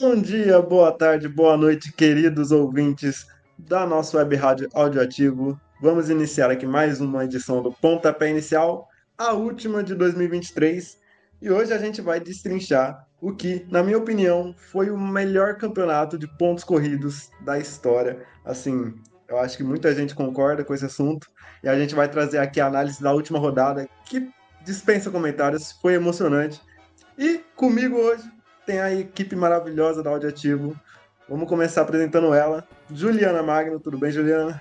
Bom dia, boa tarde, boa noite, queridos ouvintes da nossa web rádio audioativo. Vamos iniciar aqui mais uma edição do Pontapé Inicial, a última de 2023. E hoje a gente vai destrinchar o que, na minha opinião, foi o melhor campeonato de pontos corridos da história. Assim, eu acho que muita gente concorda com esse assunto. E a gente vai trazer aqui a análise da última rodada, que dispensa comentários, foi emocionante. E comigo hoje tem a equipe maravilhosa da Audioativo. Vamos começar apresentando ela. Juliana Magno, tudo bem, Juliana?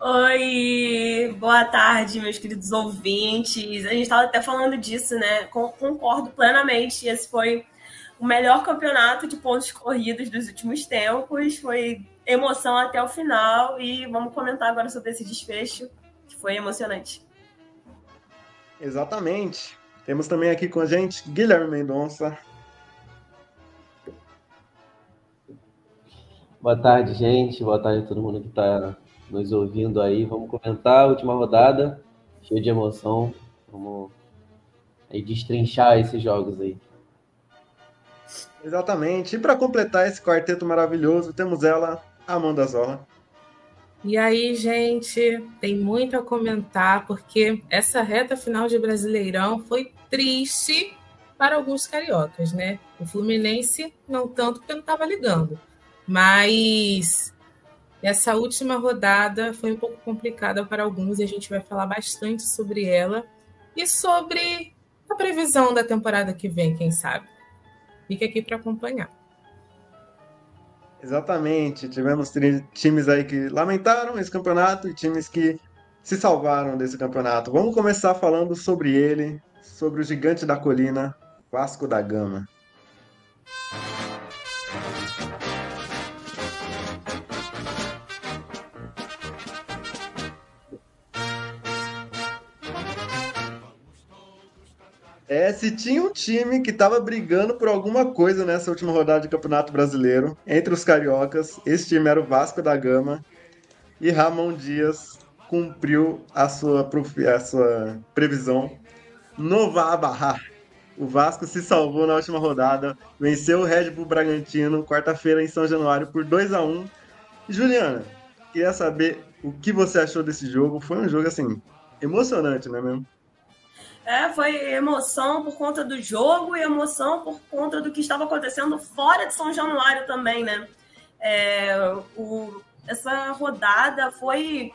Oi, boa tarde, meus queridos ouvintes. A gente estava até falando disso, né? Concordo plenamente. Esse foi o melhor campeonato de pontos corridos dos últimos tempos. Foi emoção até o final e vamos comentar agora sobre esse desfecho que foi emocionante. Exatamente. Temos também aqui com a gente Guilherme Mendonça. Boa tarde, gente. Boa tarde a todo mundo que está nos ouvindo aí. Vamos comentar a última rodada, cheio de emoção. Vamos aí destrinchar esses jogos aí. Exatamente. E para completar esse quarteto maravilhoso, temos ela, Amanda Zola. E aí, gente, tem muito a comentar, porque essa reta final de Brasileirão foi triste para alguns cariocas, né? O Fluminense não tanto, porque não estava ligando. Mas essa última rodada foi um pouco complicada para alguns e a gente vai falar bastante sobre ela e sobre a previsão da temporada que vem, quem sabe. Fique aqui para acompanhar. Exatamente. Tivemos times aí que lamentaram esse campeonato e times que se salvaram desse campeonato. Vamos começar falando sobre ele, sobre o gigante da colina, Vasco da Gama. É, se tinha um time que estava brigando por alguma coisa nessa última rodada de Campeonato Brasileiro, entre os cariocas, esse time era o Vasco da Gama. E Ramon Dias cumpriu a sua, a sua previsão no Barra. O Vasco se salvou na última rodada, venceu o Red Bull Bragantino quarta-feira em São Januário por 2 a 1 Juliana, queria saber o que você achou desse jogo. Foi um jogo assim emocionante, não é mesmo? É, foi emoção por conta do jogo e emoção por conta do que estava acontecendo fora de São Januário também, né? É, o, essa rodada foi.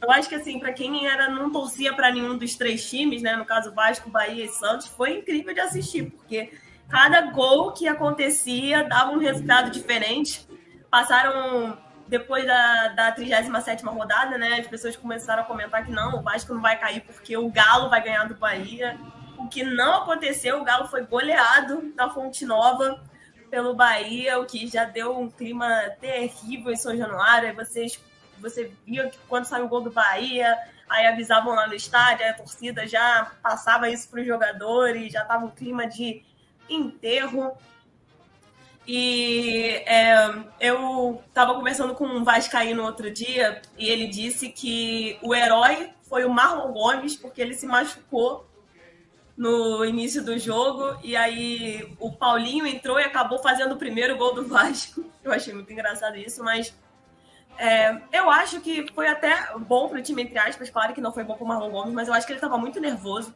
Eu acho que, assim, para quem era não torcia para nenhum dos três times, né? No caso, Vasco, Bahia e Santos, foi incrível de assistir, porque cada gol que acontecia dava um resultado diferente. Passaram depois da, da 37 rodada, né, as pessoas começaram a comentar que não, o Vasco não vai cair porque o Galo vai ganhar do Bahia. O que não aconteceu, o Galo foi goleado na Fonte Nova pelo Bahia, o que já deu um clima terrível em São Januário. Aí vocês, você via que quando saiu o gol do Bahia, aí avisavam lá no estádio, a torcida já passava isso para os jogadores, já estava um clima de enterro. E é, eu estava conversando com um Vascaíno outro dia e ele disse que o herói foi o Marlon Gomes, porque ele se machucou no início do jogo. E aí o Paulinho entrou e acabou fazendo o primeiro gol do Vasco. Eu achei muito engraçado isso, mas é, eu acho que foi até bom para o time, entre aspas. Claro que não foi bom para o Marlon Gomes, mas eu acho que ele estava muito nervoso.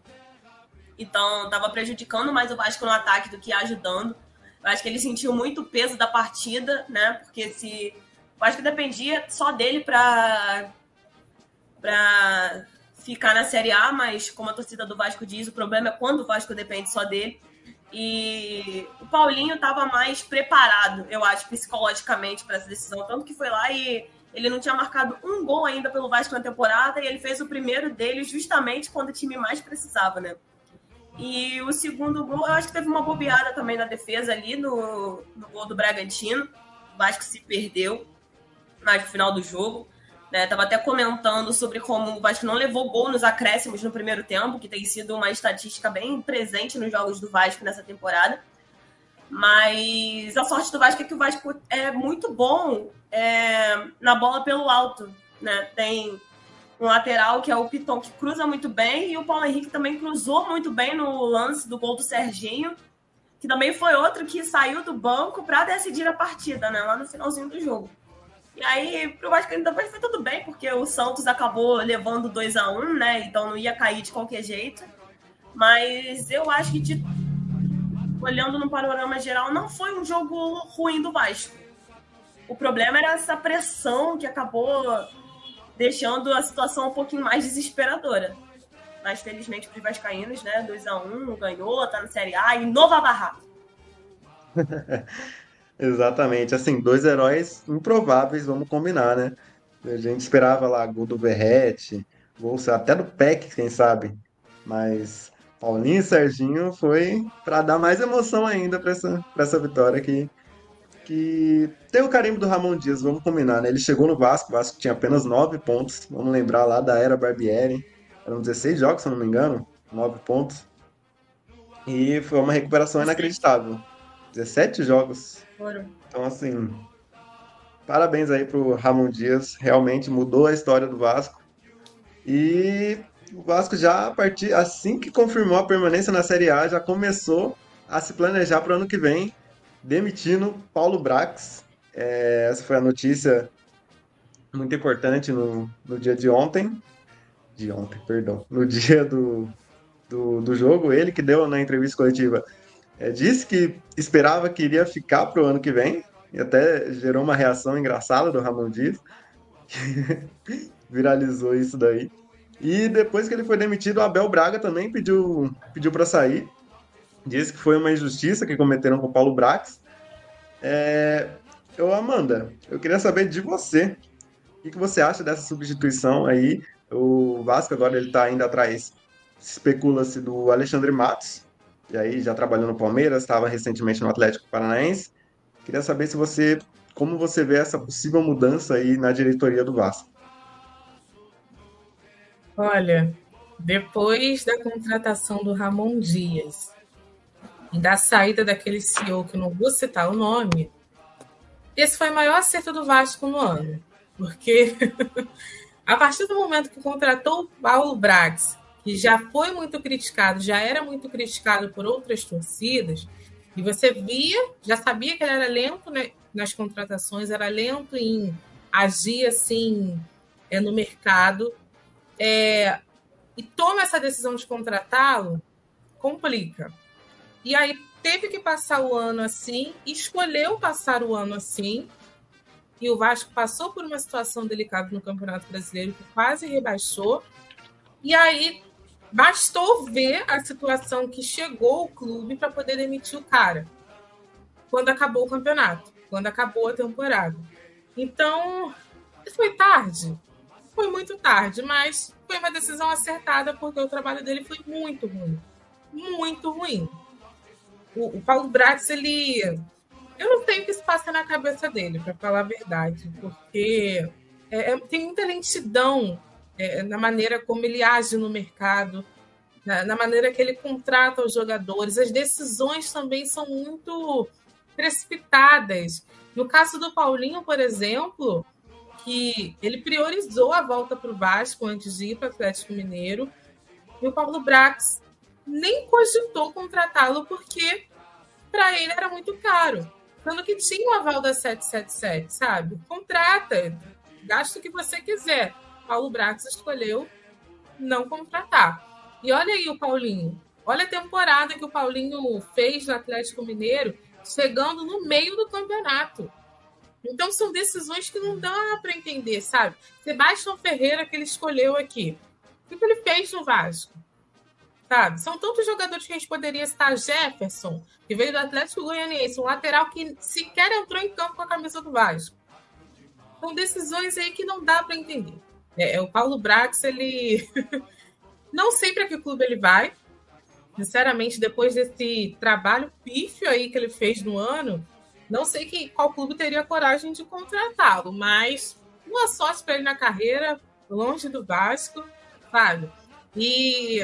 Então, estava prejudicando mais o Vasco no ataque do que ajudando. Acho que ele sentiu muito o peso da partida, né? Porque se. Eu acho que dependia só dele para para ficar na Série A, mas como a torcida do Vasco diz, o problema é quando o Vasco depende só dele. E o Paulinho estava mais preparado, eu acho, psicologicamente para essa decisão. Tanto que foi lá e ele não tinha marcado um gol ainda pelo Vasco na temporada e ele fez o primeiro dele justamente quando o time mais precisava, né? E o segundo gol, eu acho que teve uma bobeada também na defesa ali no, no gol do Bragantino. O Vasco se perdeu mais no final do jogo. Né? Tava até comentando sobre como o Vasco não levou gol nos acréscimos no primeiro tempo, que tem sido uma estatística bem presente nos jogos do Vasco nessa temporada. Mas a sorte do Vasco é que o Vasco é muito bom é, na bola pelo alto. Né? Tem um lateral que é o Piton, que cruza muito bem, e o Paulo Henrique também cruzou muito bem no lance do gol do Serginho. que também foi outro que saiu do banco para decidir a partida, né? Lá no finalzinho do jogo. E aí, pro Vascaíno também foi tudo bem, porque o Santos acabou levando 2 a 1 um, né? Então não ia cair de qualquer jeito. Mas eu acho que, de... olhando no panorama geral, não foi um jogo ruim do Vasco. O problema era essa pressão que acabou deixando a situação um pouquinho mais desesperadora. Mas felizmente para os Vascaínos, né? 2x1, ganhou, tá na Série A e nova barraca. Exatamente, assim, dois heróis improváveis, vamos combinar, né? A gente esperava lá gol do Verrete, gol até do Peck, quem sabe. Mas Paulinho e Serginho foi para dar mais emoção ainda para essa, essa vitória que, que tem o carimbo do Ramon Dias, vamos combinar, né? Ele chegou no Vasco, o Vasco tinha apenas nove pontos, vamos lembrar lá da era Barbieri, eram 16 jogos, se eu não me engano, nove pontos. E foi uma recuperação inacreditável. 17 jogos. Então, assim, parabéns aí pro Ramon Dias, realmente mudou a história do Vasco. E o Vasco já, a partir, assim que confirmou a permanência na Série A, já começou a se planejar para o ano que vem, demitindo Paulo Brax. É, essa foi a notícia muito importante no, no dia de ontem. De ontem, perdão. No dia do, do, do jogo, ele que deu na entrevista coletiva é, disse que esperava que iria ficar para o ano que vem, e até gerou uma reação engraçada do Ramon Dias, que viralizou isso daí. E depois que ele foi demitido, o Abel Braga também pediu, pediu para sair. Disse que foi uma injustiça que cometeram com o Paulo Brax. É... Eu, Amanda, eu queria saber de você. O que você acha dessa substituição aí? O Vasco agora ele está indo atrás, especula-se do Alexandre Matos, e aí já trabalhou no Palmeiras, estava recentemente no Atlético Paranaense. Queria saber se você, como você vê essa possível mudança aí na diretoria do Vasco. Olha, depois da contratação do Ramon Dias da saída daquele CEO que não vou citar o nome, esse foi o maior acerto do Vasco no ano. Porque a partir do momento que contratou o Paulo Brax que já foi muito criticado, já era muito criticado por outras torcidas, e você via, já sabia que ele era lento né, nas contratações, era lento em agir assim é, no mercado, é, e toma essa decisão de contratá-lo, complica. E aí teve que passar o ano assim, escolheu passar o ano assim, e o Vasco passou por uma situação delicada no Campeonato Brasileiro, que quase rebaixou, e aí Bastou ver a situação que chegou o clube para poder demitir o cara. Quando acabou o campeonato, quando acabou a temporada. Então, foi tarde. Foi muito tarde, mas foi uma decisão acertada porque o trabalho dele foi muito ruim. Muito ruim. O, o Paulo Brax, ele. Eu não sei o que se passa na cabeça dele, para falar a verdade, porque é, é, tem muita lentidão é, na maneira como ele age no mercado, na, na, maneira que ele contrata os jogadores. As decisões também são muito precipitadas. No caso do Paulinho, por exemplo, que ele priorizou a volta para o Vasco antes de ir para o Atlético Mineiro, e o Paulo Brax nem cogitou contratá-lo porque para ele era muito caro. Sendo que tinha o aval da 777, sabe? Contrata, gasta o que você quiser. Paulo Brax escolheu não contratar. E olha aí o Paulinho. Olha a temporada que o Paulinho fez no Atlético Mineiro, chegando no meio do campeonato. Então são decisões que não dá para entender, sabe? Sebastião Ferreira que ele escolheu aqui. O que ele fez no Vasco? Sabe? São tantos jogadores que a gente poderia citar. Jefferson, que veio do Atlético Goianiense, um lateral que sequer entrou em campo com a camisa do Vasco. São decisões aí que não dá para entender. É, é, o Paulo Brax, ele. não sei para que clube ele vai. Sinceramente, depois desse trabalho pífio aí que ele fez no ano, não sei que, qual clube teria coragem de contratá-lo, mas boa sorte para ele na carreira, longe do Vasco, sabe? E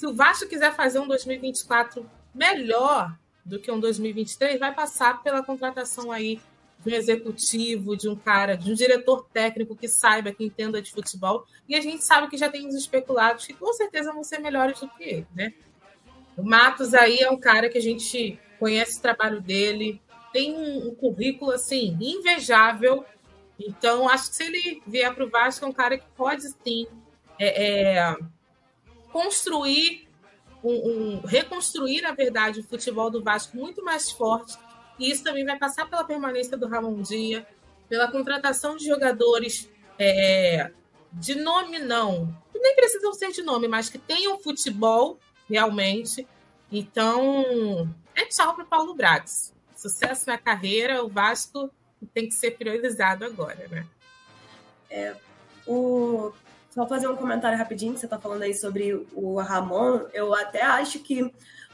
se o Vasco quiser fazer um 2024 melhor do que um 2023, vai passar pela contratação aí de um executivo, de um cara, de um diretor técnico que saiba, que entenda de futebol. E a gente sabe que já tem os especulados que com certeza vão ser melhores do que ele, né? O Matos aí é um cara que a gente conhece o trabalho dele, tem um, um currículo assim invejável. Então, acho que se ele vier para o Vasco, é um cara que pode sim é, é, construir, um, um, reconstruir, na verdade, o futebol do Vasco muito mais forte. E isso também vai passar pela permanência do Ramon Dia, pela contratação de jogadores é, de nome não, nem precisam ser de nome, mas que tenham futebol realmente. Então, é tchau para o Paulo Brax. Sucesso na carreira, o Vasco tem que ser priorizado agora, né? É, o... Só fazer um comentário rapidinho, que você está falando aí sobre o Ramon. Eu até acho que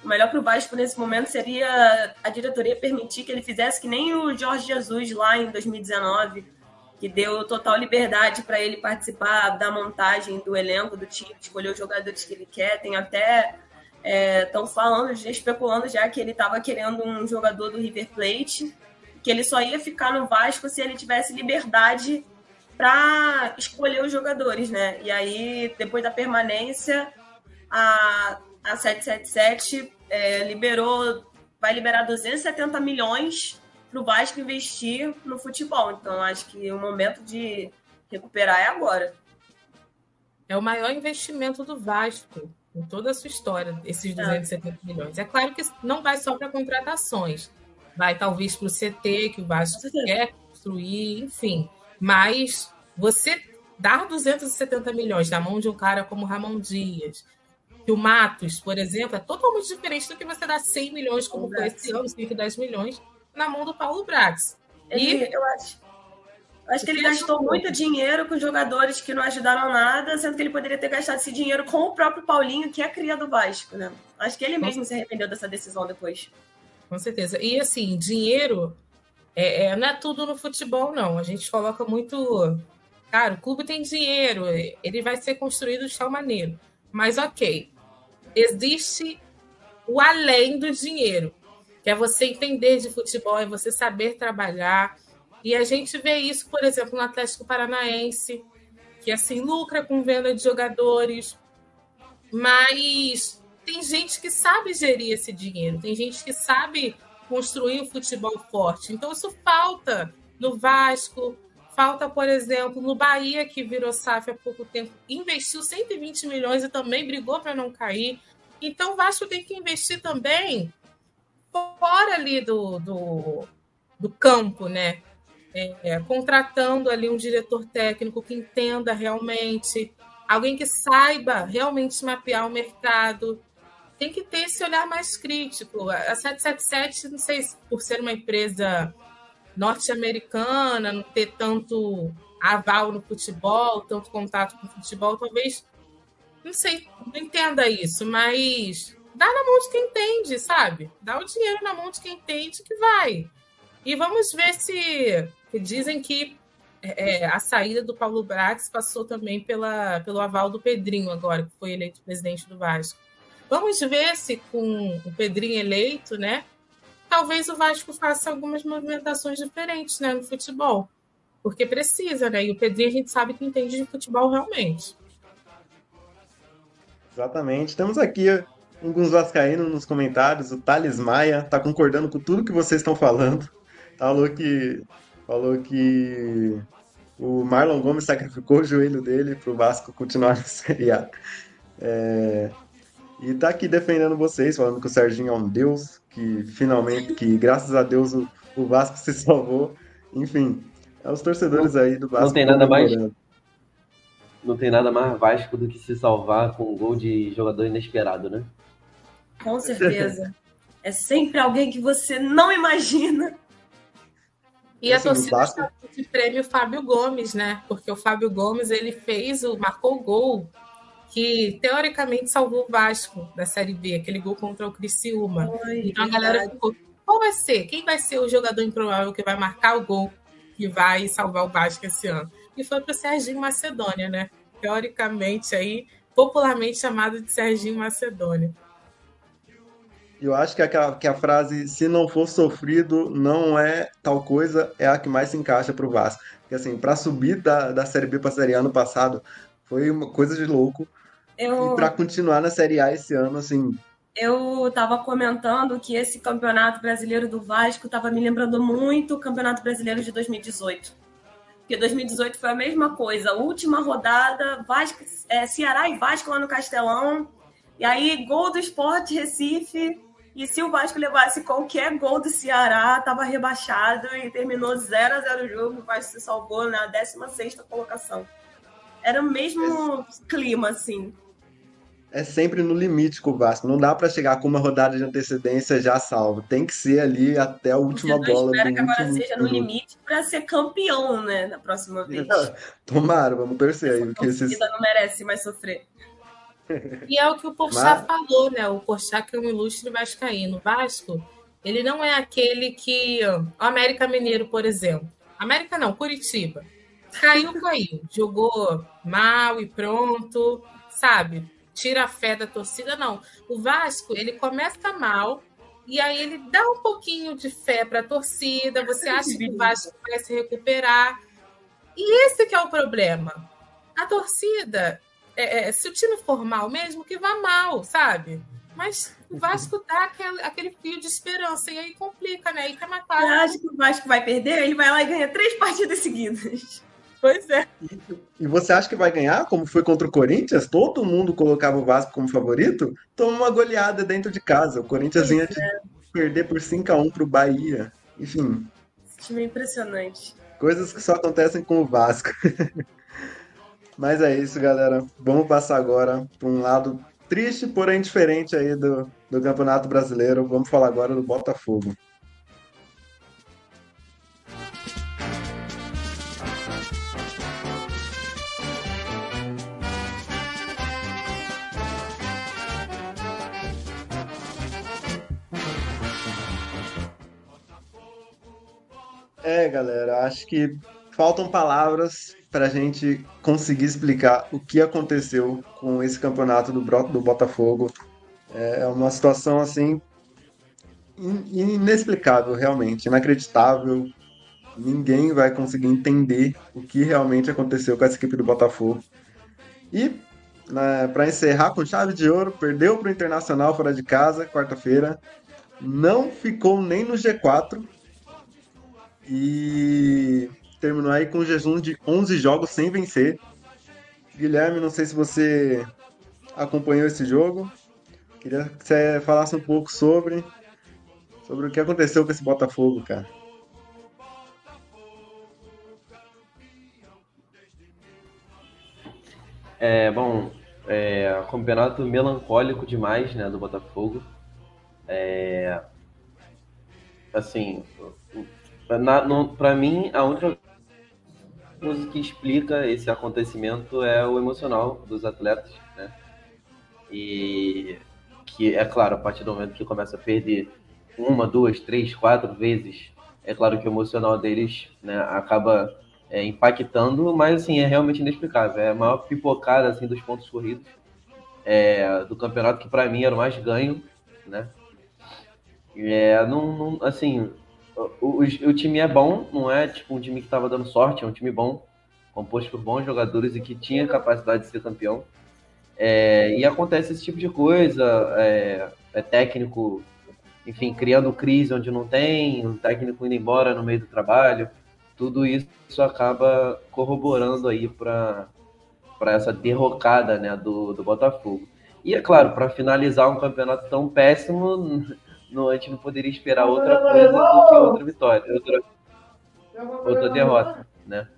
o melhor para o Vasco nesse momento seria a diretoria permitir que ele fizesse que nem o Jorge Jesus lá em 2019, que deu total liberdade para ele participar da montagem do elenco do time, escolher os jogadores que ele quer. Tem até estão é, falando, já especulando já que ele estava querendo um jogador do River Plate, que ele só ia ficar no Vasco se ele tivesse liberdade para escolher os jogadores, né? E aí, depois da permanência, a, a 777 é, liberou, vai liberar 270 milhões para o Vasco investir no futebol. Então, acho que o momento de recuperar é agora. É o maior investimento do Vasco em toda a sua história, esses 270 é. milhões. É claro que não vai só para contratações, vai talvez para o CT, que o Vasco quer construir, enfim. Mas você dar 270 milhões na mão de um cara como Ramon Dias, que o Matos, por exemplo, é totalmente diferente do que você dar 100 milhões, como foi esse ano, 110 milhões, na mão do Paulo Brax. Ele, e eu acho, acho que ele gastou muito dinheiro com jogadores que não ajudaram nada, sendo que ele poderia ter gastado esse dinheiro com o próprio Paulinho, que é cria do Vasco, né? Acho que ele mesmo se arrependeu dessa decisão depois. Com certeza. E assim, dinheiro é, é, não é tudo no futebol, não. A gente coloca muito. Cara, o clube tem dinheiro, ele vai ser construído de tal maneira. Mas ok, existe o além do dinheiro, que é você entender de futebol, é você saber trabalhar. E a gente vê isso, por exemplo, no Atlético Paranaense, que assim lucra com venda de jogadores, mas tem gente que sabe gerir esse dinheiro, tem gente que sabe construir um futebol forte. Então isso falta no Vasco, falta, por exemplo, no Bahia, que virou SAF há pouco tempo, investiu 120 milhões e também brigou para não cair. Então o Vasco tem que investir também fora ali do, do, do campo, né? É, contratando ali um diretor técnico que entenda realmente, alguém que saiba realmente mapear o mercado, tem que ter esse olhar mais crítico. A 777, não sei se por ser uma empresa norte-americana, não ter tanto aval no futebol, tanto contato com o futebol, talvez, não sei, não entenda isso, mas dá na mão de quem entende, sabe? Dá o dinheiro na mão de quem entende que vai. E vamos ver se. Dizem que é, a saída do Paulo Brax passou também pela, pelo aval do Pedrinho, agora, que foi eleito presidente do Vasco. Vamos ver se com o Pedrinho eleito, né? Talvez o Vasco faça algumas movimentações diferentes né, no futebol. Porque precisa, né? E o Pedrinho a gente sabe que entende de futebol realmente. Exatamente. Temos aqui alguns vascaínos nos comentários. O Thales Maia tá concordando com tudo que vocês estão falando. Falou que falou que o Marlon Gomes sacrificou o joelho dele para o Vasco continuar na Série A. É, e tá aqui defendendo vocês, falando que o Serginho é um deus, que finalmente, que graças a Deus o, o Vasco se salvou. Enfim, é os torcedores não, aí do Vasco. Não tem nada mais. Não tem nada mais Vasco do que se salvar com um gol de jogador inesperado, né? Com certeza. é sempre alguém que você não imagina. E a assim, torcida está de prêmio Fábio Gomes, né? Porque o Fábio Gomes ele fez o marcou o gol que teoricamente salvou o Vasco da Série B, aquele gol contra o Criciúma. Oi, então a galera ficou, qual vai ser? Quem vai ser o jogador improvável que vai marcar o gol que vai salvar o Vasco esse ano? E foi para o Serginho Macedônia, né? Teoricamente aí, popularmente chamado de Serginho Macedônia. Eu acho que a, que a frase se não for sofrido, não é tal coisa, é a que mais se encaixa para o Vasco. Porque assim, para subir da, da Série B para a Série A ano passado, foi uma coisa de louco. Eu... E para continuar na Série A esse ano, assim, eu estava comentando que esse campeonato brasileiro do Vasco estava me lembrando muito o campeonato brasileiro de 2018. Porque 2018 foi a mesma coisa. Última rodada, Vasco, é, Ceará e Vasco lá no Castelão. E aí, gol do Sport Recife. E se o Vasco levasse qualquer gol do Ceará, estava rebaixado e terminou 0 a 0 o jogo. O Vasco se salvou na 16 colocação. Era o mesmo clima, assim é sempre no limite com o Vasco. Não dá para chegar com uma rodada de antecedência já salvo. Tem que ser ali até a última Você bola. Espera que agora seja no limite para ser campeão, né, da próxima vez. Tomara, vamos torcer aí. Porque esses... não merece mais sofrer. E é o que o Porchat Mas... falou, né? O Porchat que é um ilustre vascaíno. Vasco, ele não é aquele que... O América Mineiro, por exemplo. América não, Curitiba. Caiu, caiu. Jogou mal e pronto, sabe? Tira a fé da torcida, não. O Vasco, ele começa mal, e aí ele dá um pouquinho de fé para a torcida, você acha que o Vasco vai se recuperar. E esse que é o problema. A torcida, é, é, se o time for mal mesmo, que vá mal, sabe? Mas o Vasco dá aquele, aquele fio de esperança e aí complica, né? E tá matado. Você acha que o Vasco vai perder? Ele vai lá e ganha três partidas seguidas. Pois é. E, e, você acha que vai ganhar, como foi contra o Corinthians? Todo mundo colocava o Vasco como favorito? Toma uma goleada dentro de casa. O Corinthians vinha é. perder por 5 a 1 pro Bahia. Enfim. Esse time é impressionante. Coisas que só acontecem com o Vasco. Mas é isso, galera. Vamos passar agora para um lado triste, porém diferente aí do, do Campeonato Brasileiro. Vamos falar agora do Botafogo. É, galera, acho que faltam palavras para a gente conseguir explicar o que aconteceu com esse campeonato do, do Botafogo. É uma situação assim inexplicável, realmente, inacreditável. Ninguém vai conseguir entender o que realmente aconteceu com essa equipe do Botafogo. E né, para encerrar com chave de ouro, perdeu para o Internacional fora de casa, quarta-feira. Não ficou nem no G4, e terminou aí com um jejum de 11 jogos sem vencer. Guilherme, não sei se você acompanhou esse jogo. Queria que você falasse um pouco sobre sobre o que aconteceu com esse Botafogo, cara. É, bom, é, campeonato melancólico demais, né, do Botafogo. É, assim, para mim, a única coisa que explica esse acontecimento é o emocional dos atletas, né? E que, é claro, a partir do momento que começa a perder uma, duas, três, quatro vezes, é claro que o emocional deles né, acaba é, impactando, mas assim, é realmente inexplicável. É a maior pipocada assim, dos pontos corridos é, do campeonato, que para mim era o mais ganho, né? É, não, não, assim, o, o, time é bom, não é tipo um time que estava dando sorte, é um time bom, composto por bons jogadores e que tinha capacidade de ser campeão. É, e acontece esse tipo de coisa, é, é, técnico, enfim, criando crise onde não tem, um técnico indo embora no meio do trabalho, tudo isso acaba corroborando aí para essa derrocada né, do, do Botafogo. E é claro, para finalizar um campeonato tão péssimo, não, a gente não poderia esperar outra coisa do que outra vitória, outra, outra derrota, né?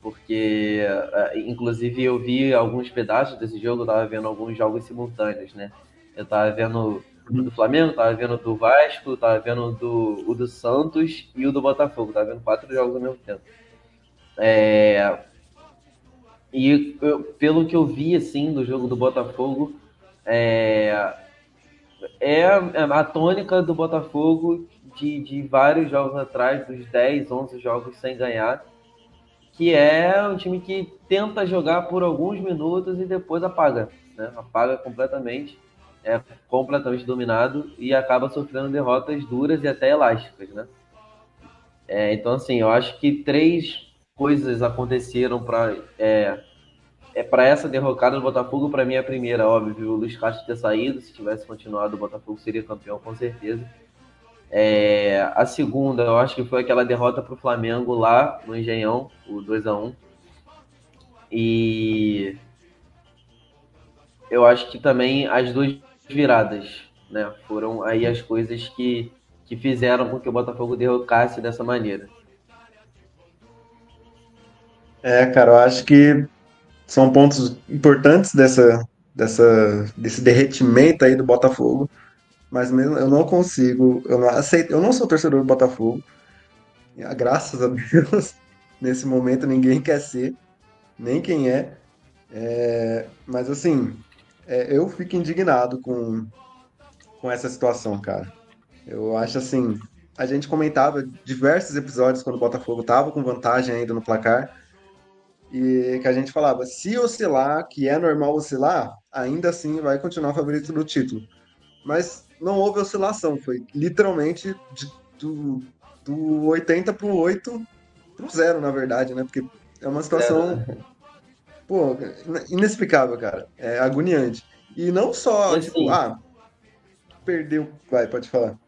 Porque, é, inclusive, eu vi alguns pedaços desse jogo, eu tava vendo alguns jogos simultâneos, né? Eu tava vendo o do Flamengo, tava vendo do Vasco, tava vendo do, o do Santos e o do Botafogo, tava vendo quatro jogos ao mesmo tempo. É, e eu, pelo que eu vi, assim, do jogo do Botafogo, é, é, é a tônica do Botafogo de, de vários jogos atrás, dos 10, 11 jogos sem ganhar, que é um time que tenta jogar por alguns minutos e depois apaga, né? apaga completamente, é completamente dominado e acaba sofrendo derrotas duras e até elásticas, né? É, então, assim, eu acho que três coisas aconteceram para é, é para essa derrocada do Botafogo, para mim é a primeira, óbvio, o Luiz Castro ter saído, se tivesse continuado o Botafogo seria campeão com certeza. É, a segunda, eu acho que foi aquela derrota para o Flamengo lá no Engenhão, o 2 a 1 E eu acho que também as duas viradas, né, foram aí as coisas que, que fizeram com que o Botafogo derrocasse dessa maneira. É, cara, eu acho que são pontos importantes dessa, dessa, desse derretimento aí do Botafogo. Mas mesmo eu não consigo, eu não aceito, eu não sou torcedor do Botafogo. Graças a Deus, nesse momento ninguém quer ser, nem quem é. é mas assim, é, eu fico indignado com, com essa situação, cara. Eu acho assim, a gente comentava diversos episódios quando o Botafogo tava com vantagem ainda no placar e que a gente falava, se oscilar, que é normal oscilar, ainda assim vai continuar favorito do título. Mas não houve oscilação, foi literalmente de, do, do 80 para o 8 para o 0, na verdade, né? Porque é uma situação, é. pô, inexplicável, cara. É agoniante. E não só, tipo, ah, perdeu. Vai, pode falar.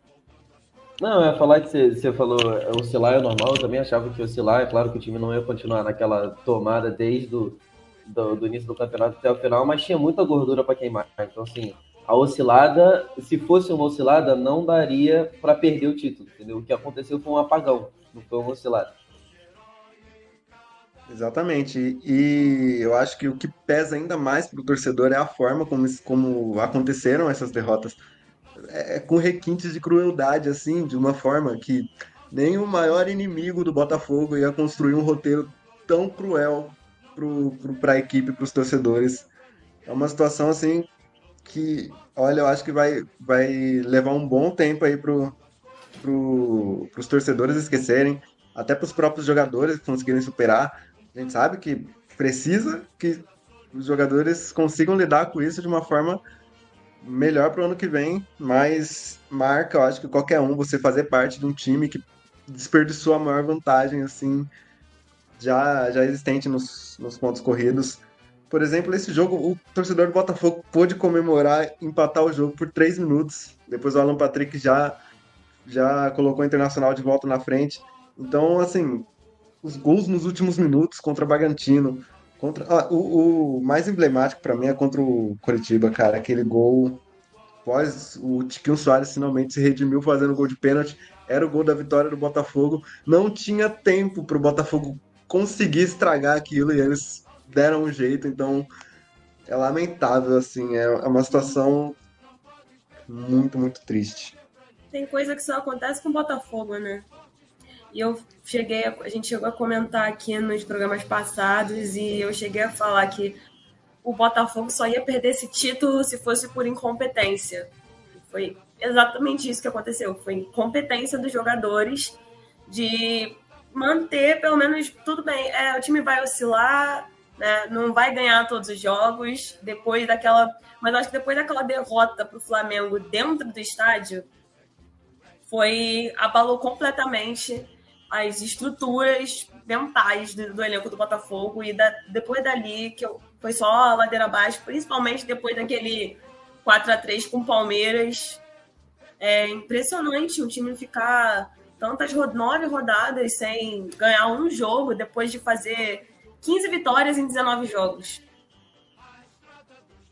Não, eu ia falar que você, falou oscilar é normal, eu também achava que oscilar, é claro que o time não ia continuar naquela tomada desde do, do, do início do campeonato até o final, mas tinha muita gordura para queimar. Então, assim, a oscilada, se fosse uma oscilada, não daria para perder o título, entendeu? O que aconteceu foi um apagão, não foi uma oscilada. Exatamente. E eu acho que o que pesa ainda mais para o torcedor é a forma como, como aconteceram essas derrotas é, com requintes de crueldade, assim, de uma forma que nem o maior inimigo do Botafogo ia construir um roteiro tão cruel para a equipe, para os torcedores. É uma situação assim que, olha, eu acho que vai, vai levar um bom tempo aí para pro, os torcedores esquecerem, até para os próprios jogadores conseguirem superar. A gente sabe que precisa que os jogadores consigam lidar com isso de uma forma melhor para o ano que vem, mas marca, eu acho que qualquer um, você fazer parte de um time que desperdiçou a maior vantagem, assim, já, já existente nos, nos pontos corridos. Por exemplo, esse jogo, o torcedor do Botafogo pôde comemorar, empatar o jogo por três minutos. Depois o Alan Patrick já, já colocou o Internacional de volta na frente. Então, assim, os gols nos últimos minutos contra o Bragantino, Contra, o, o, mais emblemático para mim é contra o Curitiba, cara. Aquele gol após o Tiquinho Soares finalmente se redimiu fazendo gol de pênalti. Era o gol da vitória do Botafogo. Não tinha tempo para o Botafogo conseguir estragar aquilo e eles deram um jeito. Então é lamentável, assim. É uma situação muito, muito triste. Tem coisa que só acontece com o Botafogo, né? E eu cheguei, a, a gente chegou a comentar aqui nos programas passados e eu cheguei a falar que o Botafogo só ia perder esse título se fosse por incompetência. Foi exatamente isso que aconteceu. Foi incompetência dos jogadores de manter, pelo menos, tudo bem. É, o time vai oscilar, né? não vai ganhar todos os jogos. Depois daquela. Mas acho que depois daquela derrota para o Flamengo dentro do estádio, foi. abalou completamente as estruturas mentais do, do elenco do Botafogo e da, depois dali que eu, foi só a ladeira abaixo, principalmente depois daquele 4 a 3 com o Palmeiras. É impressionante o time ficar tantas nove rodadas sem ganhar um jogo depois de fazer 15 vitórias em 19 jogos.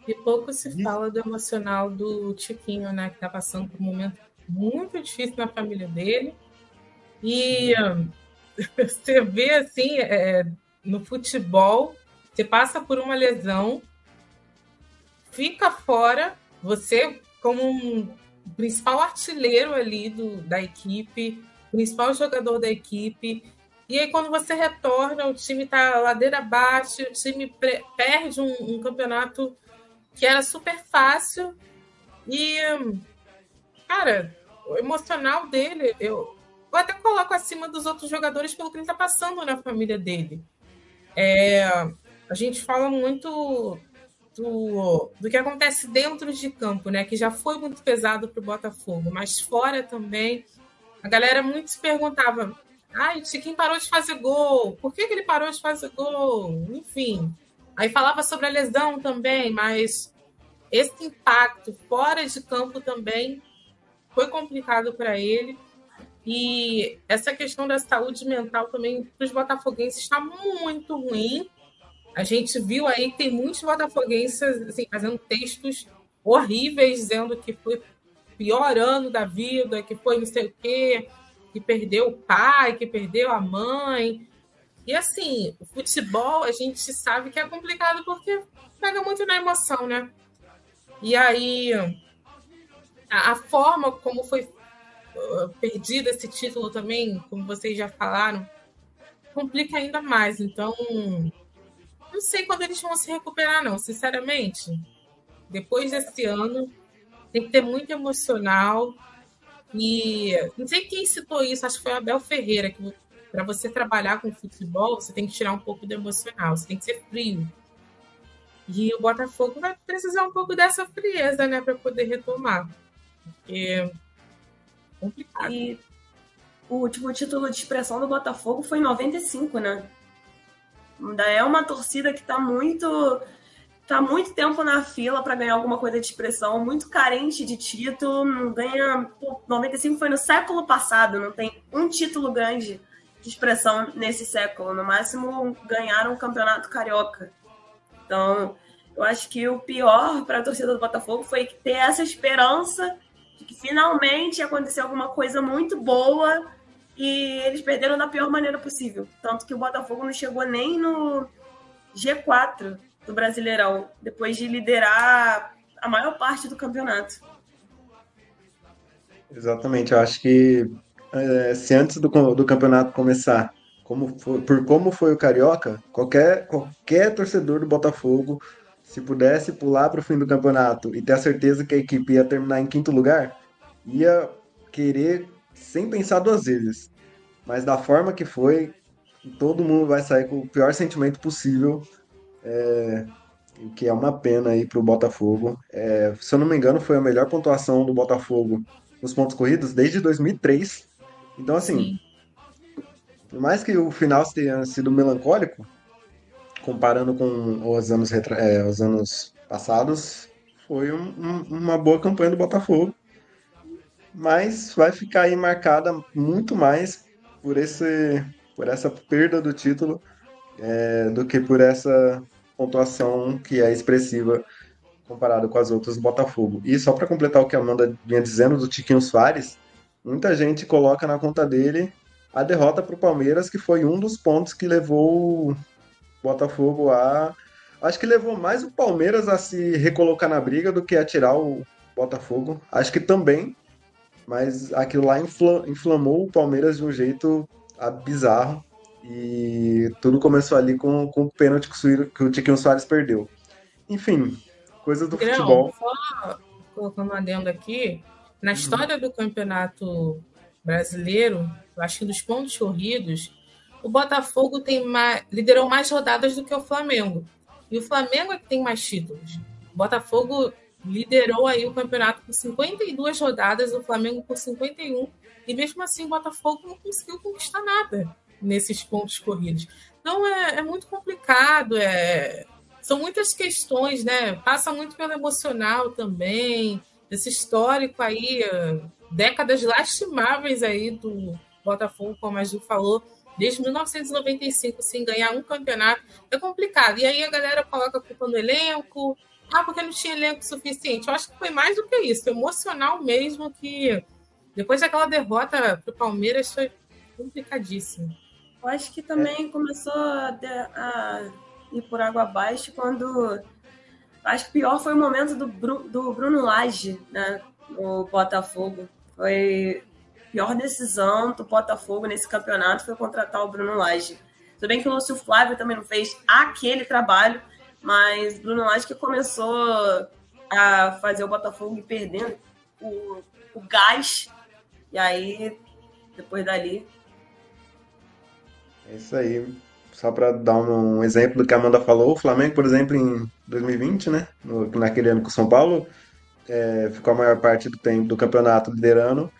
E pouco se fala do emocional do Tiquinho, né? Que tá passando por um momento muito difícil na família dele. E você vê assim, é, no futebol, você passa por uma lesão, fica fora, você como um principal artilheiro ali do, da equipe, principal jogador da equipe, e aí quando você retorna, o time está ladeira abaixo, o time perde um, um campeonato que era super fácil e cara, o emocional dele, eu, eu até coloco acima dos outros jogadores pelo que ele está passando na família dele. É, a gente fala muito do, do que acontece dentro de campo, né? Que já foi muito pesado para o Botafogo, mas fora também. A galera muito se perguntava: ai, Tiquinho parou de fazer gol, por que, que ele parou de fazer gol? Enfim, Aí falava sobre a lesão também, mas esse impacto fora de campo também foi complicado para ele. E essa questão da saúde mental também para os botafoguenses está muito ruim. A gente viu aí que tem muitos botafoguenses assim, fazendo textos horríveis, dizendo que foi pior ano da vida, que foi não sei o quê, que perdeu o pai, que perdeu a mãe. E assim, o futebol a gente sabe que é complicado porque pega muito na emoção, né? E aí, a, a forma como foi perdido esse título também, como vocês já falaram, complica ainda mais. Então, não sei quando eles vão se recuperar, não, sinceramente. Depois desse ano, tem que ter muito emocional. E não sei quem citou isso, acho que foi a Abel Ferreira, que para você trabalhar com futebol, você tem que tirar um pouco do emocional, você tem que ser frio. E o Botafogo vai precisar um pouco dessa frieza, né, para poder retomar. Porque complicado. E o último título de expressão do Botafogo foi em 95, né? Ainda é uma torcida que está muito tá muito tempo na fila para ganhar alguma coisa de expressão, muito carente de título, não ganha. Pô, 95 foi no século passado, não tem um título grande de expressão nesse século. No máximo ganharam o campeonato carioca. Então, eu acho que o pior para a torcida do Botafogo foi ter essa esperança de que finalmente ia acontecer alguma coisa muito boa e eles perderam da pior maneira possível. Tanto que o Botafogo não chegou nem no G4 do Brasileirão, depois de liderar a maior parte do campeonato. Exatamente, eu acho que é, se antes do, do campeonato começar, como foi, por como foi o Carioca, qualquer, qualquer torcedor do Botafogo, se pudesse pular para o fim do campeonato e ter a certeza que a equipe ia terminar em quinto lugar, ia querer sem pensar duas vezes. Mas da forma que foi, todo mundo vai sair com o pior sentimento possível é, o que é uma pena aí para o Botafogo. É, se eu não me engano, foi a melhor pontuação do Botafogo nos pontos corridos desde 2003. Então, assim, Sim. por mais que o final tenha sido melancólico, comparando com os anos, é, os anos passados, foi um, um, uma boa campanha do Botafogo. Mas vai ficar aí marcada muito mais por, esse, por essa perda do título é, do que por essa pontuação que é expressiva comparado com as outras do Botafogo. E só para completar o que a Amanda vinha dizendo do Tiquinho Soares, muita gente coloca na conta dele a derrota para o Palmeiras, que foi um dos pontos que levou Botafogo a. Acho que levou mais o Palmeiras a se recolocar na briga do que a tirar o Botafogo. Acho que também, mas aquilo lá inflamou o Palmeiras de um jeito bizarro. E tudo começou ali com, com o pênalti que o, que o Tiquinho Soares perdeu. Enfim, coisas do Não, futebol. Só colocando um adendo aqui, na história do campeonato brasileiro, eu acho que dos pontos corridos, o Botafogo tem mais, liderou mais rodadas do que o Flamengo. E o Flamengo é que tem mais títulos. O Botafogo liderou aí o campeonato por 52 rodadas, o Flamengo por 51. E mesmo assim o Botafogo não conseguiu conquistar nada nesses pontos corridos. Então é, é muito complicado, é, são muitas questões, né? Passa muito pelo emocional também, esse histórico aí, décadas lastimáveis aí do Botafogo, como a Ju falou, desde 1995 sem ganhar um campeonato, é complicado. E aí a galera coloca a culpa no elenco, ah, porque não tinha elenco suficiente. Eu acho que foi mais do que isso, emocional mesmo, que depois daquela derrota para o Palmeiras foi complicadíssimo. Eu acho que também começou a, ir por água abaixo quando. Acho que pior foi o momento do, do Bruno Lage, né? No Botafogo. Foi pior decisão do Botafogo nesse campeonato foi contratar o Bruno Lage. Tudo bem que o Lúcio Flávio também não fez aquele trabalho, mas Bruno Lage que começou a fazer o Botafogo perdendo o, o gás. E aí, depois dali, é isso aí. Só para dar um, exemplo do que a Amanda falou, o Flamengo, por exemplo, em 2020, né, no, naquele ano com o São Paulo, é, ficou a maior parte do tempo do campeonato liderando.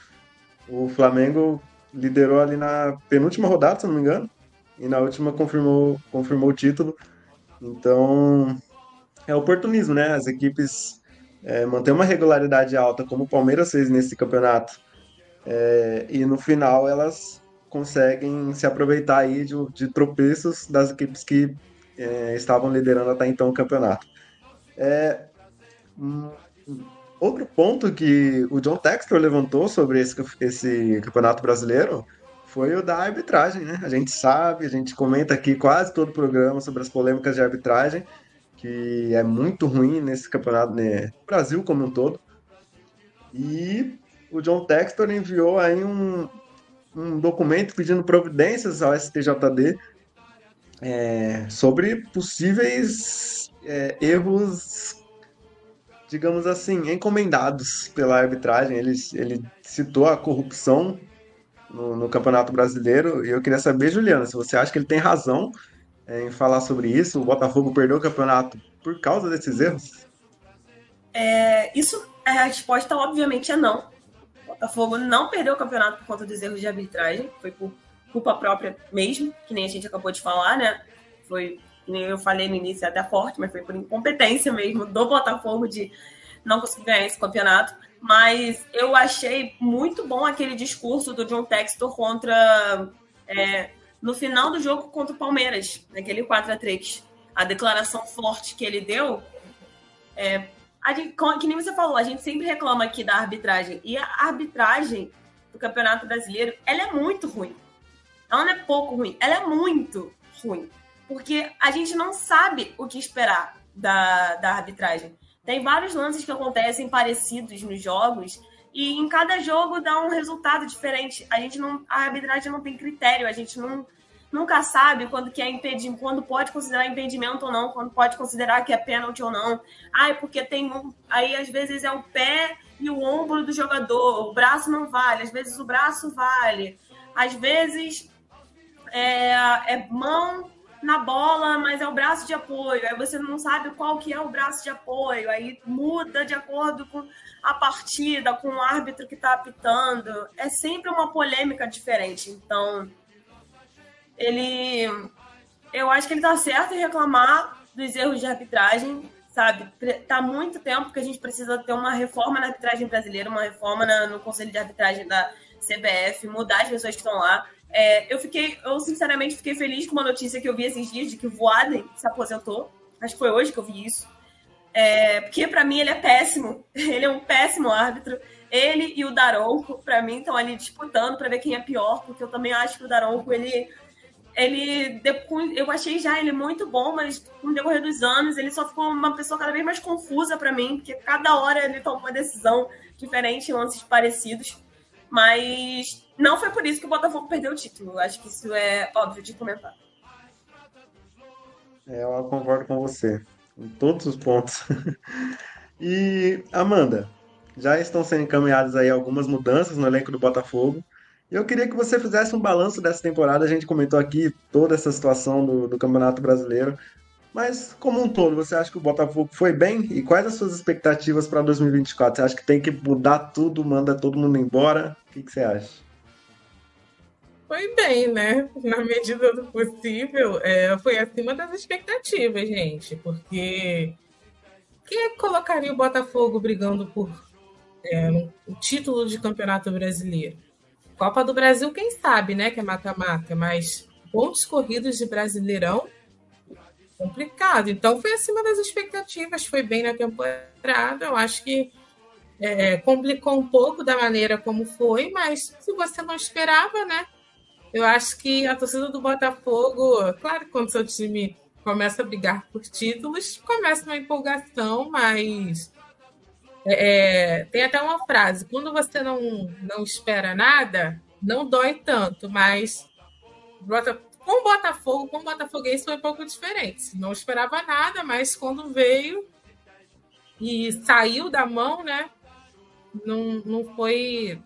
O Flamengo liderou ali na penúltima rodada, se não me engano, e na última confirmou, confirmou o título. Então, é oportunismo, né? As equipes é, uma regularidade alta, como o Palmeiras fez nesse campeonato, é, e no final elas conseguem se aproveitar aí de, de tropeços das equipes que é, estavam liderando até então o campeonato. É, um, outro ponto que o John Textor levantou sobre esse, esse campeonato brasileiro foi o da arbitragem, né? A gente sabe, a gente comenta aqui quase todo o programa sobre as polêmicas de arbitragem, que é muito ruim nesse campeonato, né? Brasil como um todo. E o John Textor enviou aí um, um documento pedindo providências ao STJD é, sobre possíveis é, erros, digamos assim, encomendados pela arbitragem. Ele, ele citou a corrupção no, no, Campeonato Brasileiro e eu queria saber, Juliana, se você acha que ele tem razão é, em falar sobre isso. O Botafogo perdeu o campeonato por causa desses erros? É, isso, a resposta obviamente é não. O Botafogo não perdeu o campeonato por conta dos erros de arbitragem, foi por culpa própria mesmo, que nem a gente acabou de falar, né? Foi, eu falei no início, até forte, mas foi por incompetência mesmo do Botafogo de não conseguir ganhar esse campeonato. Mas eu achei muito bom aquele discurso do John Textor contra. É, no final do jogo contra o Palmeiras, naquele 4 a 3 A declaração forte que ele deu. É, gente, que nem você falou, a gente sempre reclama aqui da arbitragem. E a arbitragem do Campeonato Brasileiro, ela é muito ruim. Ela não é pouco ruim, ela é muito ruim. Porque a gente não sabe o que esperar da, da arbitragem. Tem vários lances que acontecem parecidos nos jogos e em cada jogo dá um resultado diferente. A gente não, a arbitragem não tem critério, a gente não, nunca sabe quando que é impedimento, quando pode considerar impedimento ou não, quando pode considerar que é pênalti ou não. Ai, porque tem um, aí às vezes é o pé e o ombro do jogador, o braço não vale, às vezes o braço vale, às vezes é, é mão na bola, mas é o braço de apoio. Aí você não sabe qual que é o braço de apoio. Aí muda de acordo com a partida, com o árbitro que está apitando. É sempre uma polêmica diferente. Então, ele, eu acho que ele está certo em reclamar dos erros de arbitragem, sabe? Tá muito tempo que a gente precisa ter uma reforma na arbitragem brasileira, uma reforma na, no conselho de arbitragem da CBF, mudar as pessoas que estão lá. É, eu fiquei, eu sinceramente fiquei feliz com uma notícia que eu vi esses dias de que o Voaden se aposentou. Acho que foi hoje que eu vi isso. É, porque para mim ele é péssimo. Ele é um péssimo árbitro. Ele e o Daronco, para mim, estão ali disputando para ver quem é pior, porque eu também acho que o Daronco ele ele eu achei já ele muito bom, mas com o decorrer dos anos ele só ficou uma pessoa cada vez mais confusa para mim, porque cada hora ele toma uma decisão diferente lances parecidos. Mas não foi por isso que o Botafogo perdeu o título. Acho que isso é óbvio de comentar. É, eu concordo com você em todos os pontos. e Amanda, já estão sendo encaminhadas aí algumas mudanças no elenco do Botafogo. Eu queria que você fizesse um balanço dessa temporada. A gente comentou aqui toda essa situação do, do Campeonato Brasileiro. Mas, como um todo, você acha que o Botafogo foi bem? E quais as suas expectativas para 2024? Você acha que tem que mudar tudo, manda todo mundo embora? O que, que você acha? Foi bem, né? Na medida do possível, é, foi acima das expectativas, gente. Porque quem colocaria o Botafogo brigando por é, um título de campeonato brasileiro? Copa do Brasil, quem sabe, né? Que é mata-mata, mas pontos corridos de Brasileirão complicado. Então foi acima das expectativas, foi bem na temporada. Eu acho que é, complicou um pouco da maneira como foi, mas se você não esperava, né? Eu acho que a torcida do Botafogo, claro, quando seu time começa a brigar por títulos, começa uma empolgação, mas é, é tem até uma frase: quando você não, não espera nada, não dói tanto, mas com o Botafogo, com o Botafoguense foi um pouco diferente. Não esperava nada, mas quando veio e saiu da mão, né? Não, não foi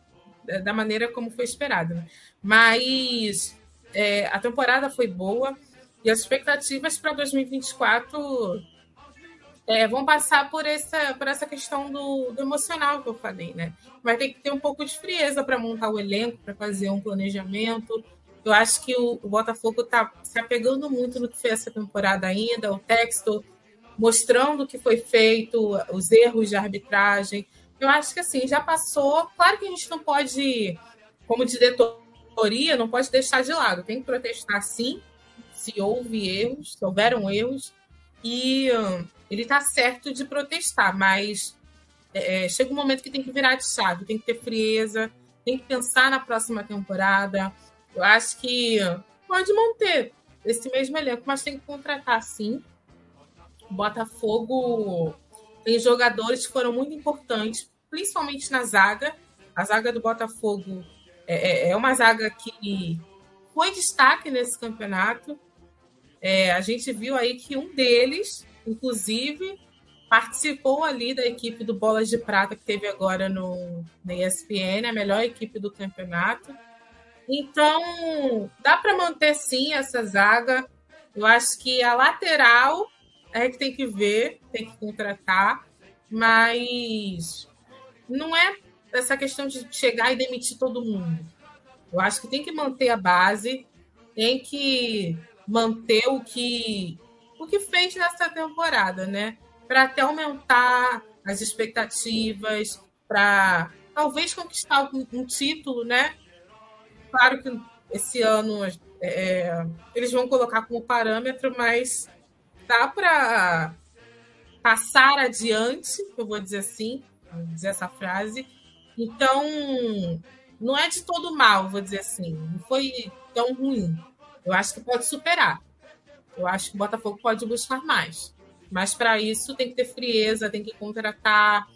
da maneira como foi esperado. Né? Mas é, a temporada foi boa e as expectativas para 2024 é, vão passar por essa, por essa questão do, do, emocional que eu falei, né? Vai ter que ter um pouco de frieza para montar o elenco, para fazer um planejamento, Eu acho que o, o Botafogo está se apegando muito no que foi essa temporada ainda, o texto mostrando o que foi feito, os erros de arbitragem. Eu acho que assim, já passou. Claro que a gente não pode, como diretoria, não pode deixar de lado. Tem que protestar sim, se houve erros, se houveram erros. E hum, ele está certo de protestar, mas é, é, chega um momento que tem que virar de chave, tem que ter frieza, tem que pensar na próxima temporada. Eu acho que pode manter esse mesmo elenco, mas tem que contratar sim. Botafogo tem jogadores que foram muito importantes, principalmente na zaga. A zaga do Botafogo é, é, é uma zaga que foi destaque nesse campeonato. É, a gente viu aí que um deles, inclusive, participou ali da equipe do Bolas de Prata que teve agora no na ESPN, a melhor equipe do campeonato. Então, dá para manter sim essa zaga. Eu acho que a lateral é que tem que ver, tem que contratar, mas não é essa questão de chegar e demitir todo mundo. Eu acho que tem que manter a base, tem que manter o que o que fez nessa temporada, né? para até aumentar as expectativas, para talvez conquistar um, título, né? Claro que esse ano é, eles vão colocar como parâmetro, mas dá para passar adiante, eu vou dizer assim, vou dizer essa frase. Então, não é de todo mal, vou dizer assim, não foi tão ruim. Eu acho que pode superar. Eu acho que o Botafogo pode buscar mais. Mas para isso tem que ter frieza, tem que contratar,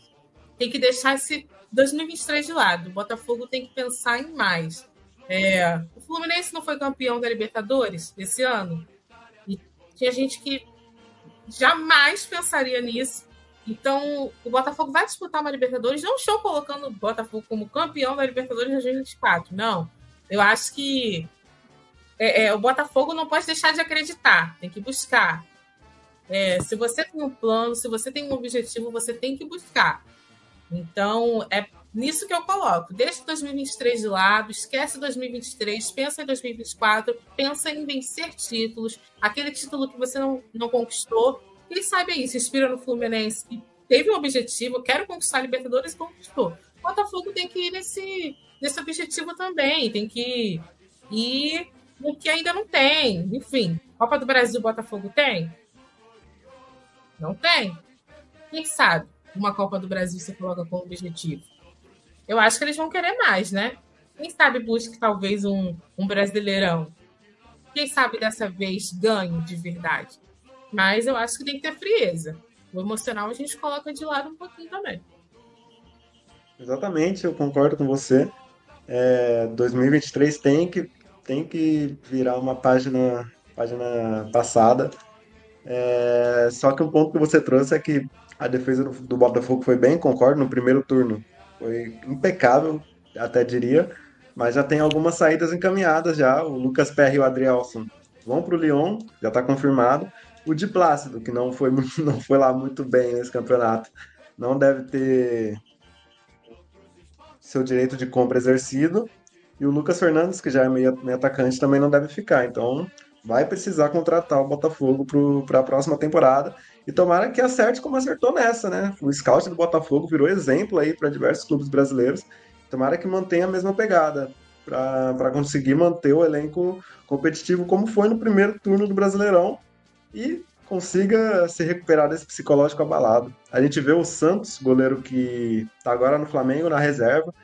tem que deixar esse 2023 de lado. O Botafogo tem que pensar em mais. É, o Fluminense não foi campeão da Libertadores esse ano. E tinha gente que jamais pensaria nisso. Então, o Botafogo vai disputar uma Libertadores. Não estou colocando o Botafogo como campeão da Libertadores de 2024. Não. Eu acho que é, é, o Botafogo não pode deixar de acreditar. Tem que buscar. É, se você tem um plano, se você tem um objetivo, você tem que buscar. Então, é nisso que eu coloco. Deixa 2023 de lado, esquece 2023, pensa em 2024, pensa em vencer títulos, aquele título que você não, não conquistou. Quem sabe aí, se inspira no Fluminense, que teve um objetivo, quero conquistar a Libertadores conquistou. O Botafogo tem que ir nesse, nesse objetivo também, tem que ir no que ainda não tem. Enfim, Copa do Brasil, Botafogo tem? Não tem. Quem sabe uma Copa do Brasil você coloca como objetivo? Eu acho que eles vão querer mais, né? Quem sabe busque talvez um, um brasileirão. Quem sabe dessa vez ganhe de verdade. Mas eu acho que tem que ter frieza. O emocional a gente coloca de lado um pouquinho também. Exatamente, eu concordo com você. É, 2023 tem que, tem que virar uma página, página passada é, só que o ponto que você trouxe é que a defesa do, do Botafogo foi bem, concordo, no primeiro turno. Foi impecável, até diria. Mas já tem algumas saídas encaminhadas já. O Lucas Perry e o Adrielson vão para o Lyon, já está confirmado. O de Plácido, que não foi, não foi lá muito bem nesse campeonato, não deve ter seu direito de compra exercido. E o Lucas Fernandes, que já é meio, meio atacante, também não deve ficar. Então, vai precisar contratar o Botafogo para a próxima temporada. E tomara que acerte como acertou nessa, né? O scout do Botafogo virou exemplo aí para diversos clubes brasileiros. Tomara que mantenha a mesma pegada para conseguir manter o elenco competitivo como foi no primeiro turno do Brasileirão e consiga se recuperar desse psicológico abalado. A gente vê o Santos, goleiro que está agora no Flamengo, na reserva,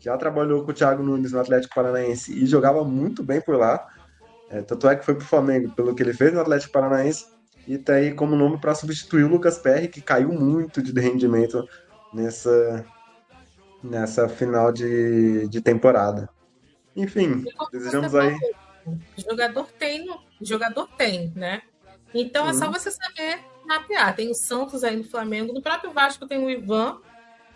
já trabalhou com o Thiago Nunes no Atlético Paranaense e jogava muito bem por lá. É, tanto é que foi pro Flamengo pelo que ele fez no Atlético Paranaense e tá aí como nome para substituir o Lucas Perry, que caiu muito de rendimento nessa, nessa final de, de temporada. Enfim, desejamos aí. Jogador tem, jogador tem, né? Então é só você saber mapear. Tem o Santos aí no Flamengo, no próprio Vasco tem o Ivan,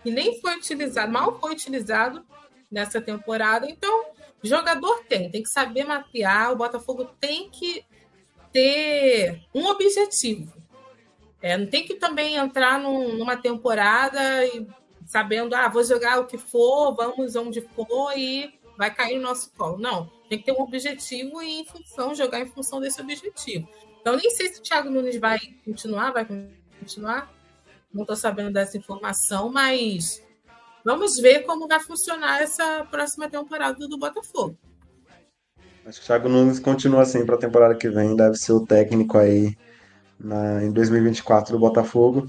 que nem foi utilizado, mal foi utilizado nessa temporada. Então, Jogador tem, tem que saber mapear. O Botafogo tem que ter um objetivo. É, não tem que também entrar num, numa temporada e sabendo, ah, vou jogar o que for, vamos onde for e vai cair no nosso colo. Não, tem que ter um objetivo e em função, jogar em função desse objetivo. Então, nem sei se o Thiago Nunes vai continuar, vai continuar. Não estou sabendo dessa informação, mas vamos ver como vai funcionar essa próxima temporada do Botafogo. Acho que o Thiago Nunes continua assim para a temporada que vem, deve ser o técnico aí na, em 2024 do Botafogo.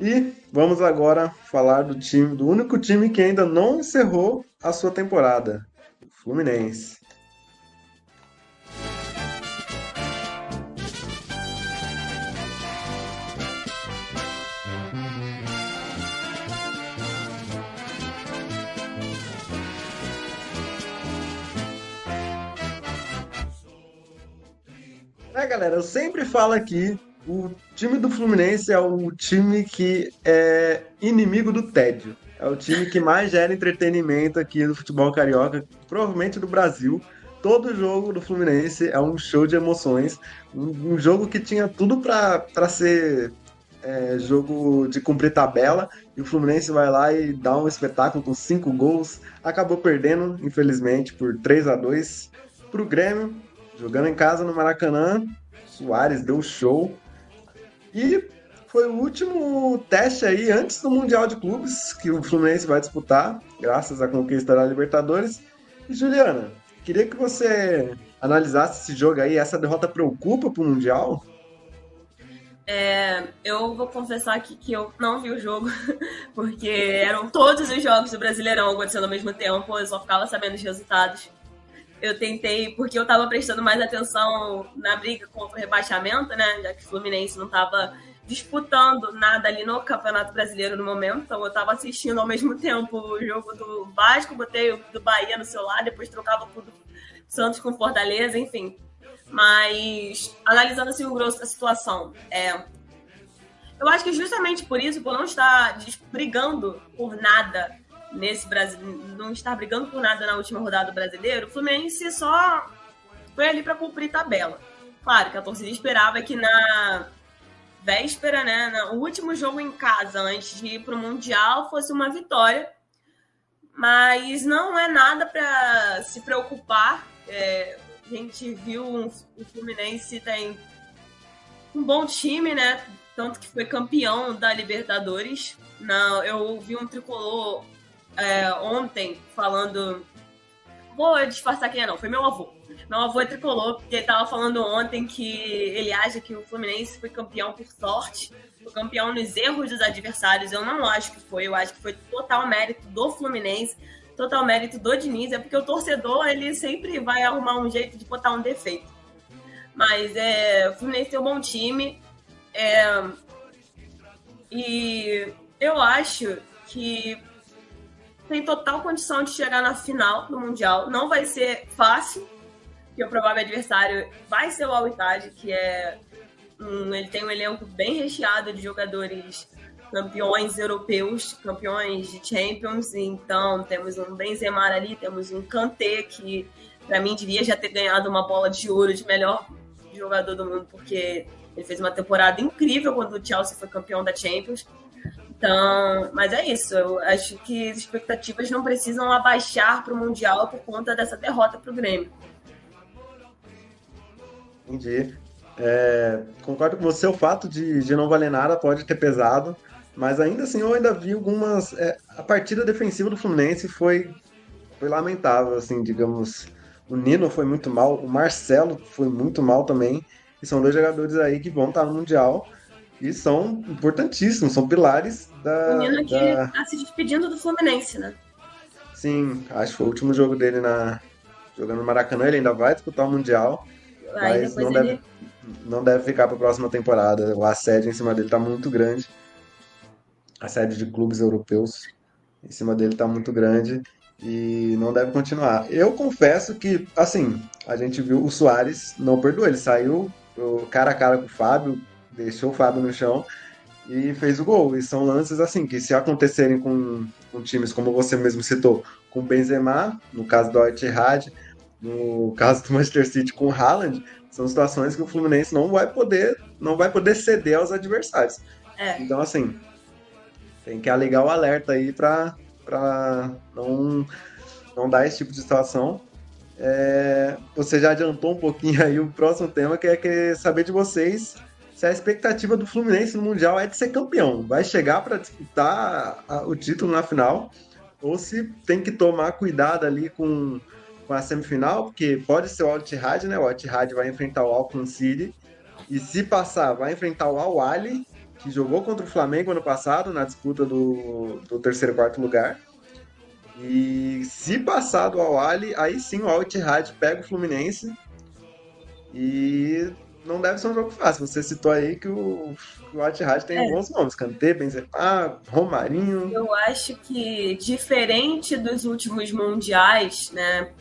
E vamos agora falar do time, do único time que ainda não encerrou a sua temporada, o Fluminense. Galera, eu sempre falo aqui, o time do Fluminense é o time que é inimigo do tédio. É o time que mais gera entretenimento aqui no futebol carioca, provavelmente do Brasil. Todo jogo do Fluminense é um show de emoções. Um, um jogo que tinha tudo para ser é, jogo de cumprir tabela. E o Fluminense vai lá e dá um espetáculo com cinco gols. Acabou perdendo, infelizmente, por 3 a 2 para o Grêmio. Jogando em casa no Maracanã, Soares deu show. E foi o último teste aí antes do Mundial de Clubes que o Fluminense vai disputar, graças à conquista da Libertadores. E Juliana, queria que você analisasse esse jogo aí. Essa derrota preocupa para o Mundial? É, eu vou confessar aqui que eu não vi o jogo, porque eram todos os jogos do Brasileirão acontecendo ao mesmo tempo, eu só ficava sabendo os resultados eu tentei, porque eu tava prestando mais atenção na briga contra o rebaixamento, né? Já que o Fluminense não tava disputando nada ali no Campeonato Brasileiro no momento. Então eu tava assistindo ao mesmo tempo o jogo do Vasco, botei o do Bahia no celular, depois trocava pro Santos com Fortaleza, enfim. Mas analisando assim o grosso da situação, é, eu acho que justamente por isso, por não estar brigando por nada nesse Brasil, não estar brigando por nada na última rodada do brasileiro, o Fluminense só foi ali para cumprir tabela. Claro que a torcida esperava que na véspera, né, no último jogo em casa, antes de ir para o Mundial, fosse uma vitória. Mas não é nada para se preocupar. É, a gente viu um, o Fluminense tem um bom time, né? Tanto que foi campeão da Libertadores. Não, eu vi um tricolor é, ontem falando. Vou disfarçar quem é, não. Foi meu avô. Meu avô é tricolor, porque ele tava falando ontem que ele acha que o Fluminense foi campeão por sorte, foi campeão nos erros dos adversários. Eu não acho que foi, eu acho que foi total mérito do Fluminense, total mérito do Diniz. É porque o torcedor, ele sempre vai arrumar um jeito de botar um defeito. Mas é, o Fluminense tem um bom time. É, e eu acho que tem total condição de chegar na final do Mundial. Não vai ser fácil, porque o provável adversário vai ser o Al que é um, ele tem um elenco bem recheado de jogadores campeões europeus, campeões de Champions. Então, temos um Benzema ali, temos um Kanté, que para mim devia já ter ganhado uma bola de ouro de melhor jogador do mundo, porque ele fez uma temporada incrível quando o Chelsea foi campeão da Champions. Então, mas é isso. Eu acho que as expectativas não precisam abaixar para o Mundial por conta dessa derrota para o Grêmio. Entendi. É, concordo com você, o fato de, de não valer nada pode ter pesado, mas ainda assim eu ainda vi algumas. É, a partida defensiva do Fluminense foi, foi lamentável, assim, digamos. O Nino foi muito mal, o Marcelo foi muito mal também, e são dois jogadores aí que vão estar no Mundial e são importantíssimos, são pilares da. O menino que da... tá se despedindo do Fluminense, né? Sim, acho que foi o último jogo dele na jogando no Maracanã, ele ainda vai disputar o Mundial. Aí mas não, ele... deve, não deve ficar para a próxima temporada. O assédio em cima dele tá muito grande. Assédio de clubes europeus em cima dele tá muito grande e não deve continuar. Eu confesso que, assim, a gente viu o Soares não perdoou, ele saiu cara a cara com o Fábio, deixou o Fábio no chão e fez o gol. E são lances assim que se acontecerem com, com times como você mesmo citou, com Benzema, no caso do Etihad, no caso do Manchester City com o Haaland, são situações que o Fluminense não vai poder, não vai poder ceder aos adversários. É. Então assim, tem que ligar o alerta aí para para não não dá esse tipo de situação. É, você já adiantou um pouquinho aí o próximo tema, que é querer saber de vocês se a expectativa do Fluminense no Mundial é de ser campeão. Vai chegar para disputar o título na final, ou se tem que tomar cuidado ali com, com a semifinal, porque pode ser o Al-Ittihad, né? O Al-Ittihad vai enfrentar o Auckland City, e se passar, vai enfrentar o Al-Ali, que jogou contra o Flamengo ano passado, na disputa do, do terceiro e quarto lugar. E se passar do Al-Ali, aí sim o Al-Ittihad pega o Fluminense e não deve ser um jogo fácil. Você citou aí que o, o Al-Ittihad tem é. bons nomes, Kanté, Benzema, Romarinho. Eu acho que diferente dos últimos mundiais, né,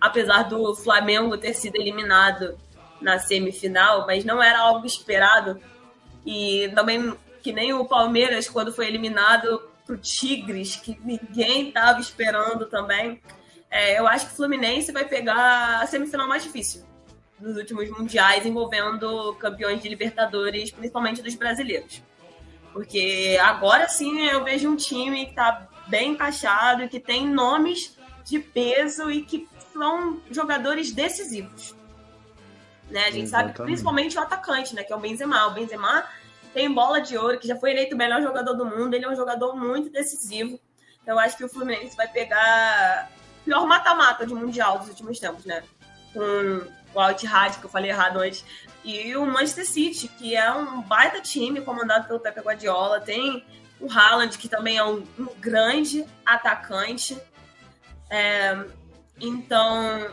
apesar do Flamengo ter sido eliminado na semifinal, mas não era algo esperado. E também que nem o Palmeiras quando foi eliminado pro Tigres, que ninguém estava esperando também. É, eu acho que o Fluminense vai pegar a semifinal mais difícil dos últimos mundiais, envolvendo campeões de Libertadores, principalmente dos brasileiros. Porque agora sim eu vejo um time que está bem encaixado que tem nomes de peso e que são jogadores decisivos. Né? A gente Exatamente. sabe que principalmente o atacante, né? Que é o Benzema. O Benzema tem bola de ouro, que já foi eleito o melhor jogador do mundo. Ele é um jogador muito decisivo. Então, eu acho que o Fluminense vai pegar o pior mata-mata de Mundial dos últimos tempos, né? Com o Al Ittihad, que eu falei errado antes, e o Manchester City, que é um baita time comandado pelo Pepe Guardiola. Tem o Haaland, que também é um, um grande atacante. É, então,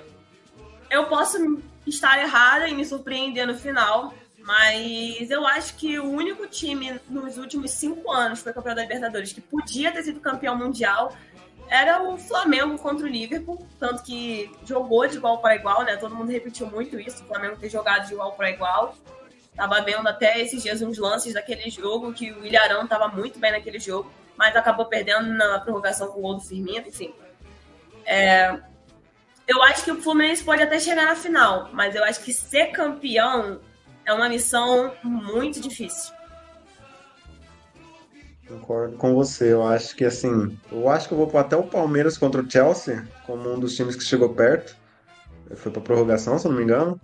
eu posso estar errada e me surpreender no final, mas eu acho que o único time nos últimos cinco anos que foi campeão da Libertadores que podia ter sido campeão mundial era o Flamengo contra o Liverpool, tanto que jogou de igual para igual, né? Todo mundo repetiu muito isso, o Flamengo ter jogado de igual para igual. Tava vendo até esses dias uns lances daquele jogo que o Ilharão tava muito bem naquele jogo, mas acabou perdendo na prorrogação com o gol do Firmino, enfim. É, eu acho que o Fluminense pode até chegar na final, mas eu acho que ser campeão é uma missão muito difícil. Concordo com você. Eu acho que assim, eu acho que eu vou pôr até o Palmeiras contra o Chelsea como um dos times que chegou perto. Foi para prorrogação, se não me engano.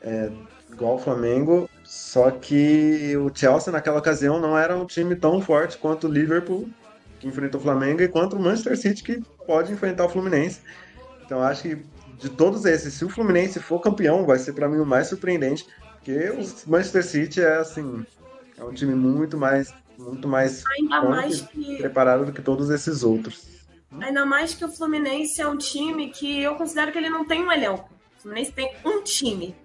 É, igual o Flamengo, só que o Chelsea naquela ocasião não era um time tão forte quanto o Liverpool, que enfrentou o Flamengo, e quanto o Manchester City, que pode enfrentar o Fluminense. Então acho que de todos esses, se o Fluminense for campeão, vai ser para mim o mais surpreendente, porque o Manchester City é assim, é um time muito mais muito mais, mais que... preparado do que todos esses outros. Ainda mais que o Fluminense é um time que eu considero que ele não tem um elenco. O Fluminense tem um time.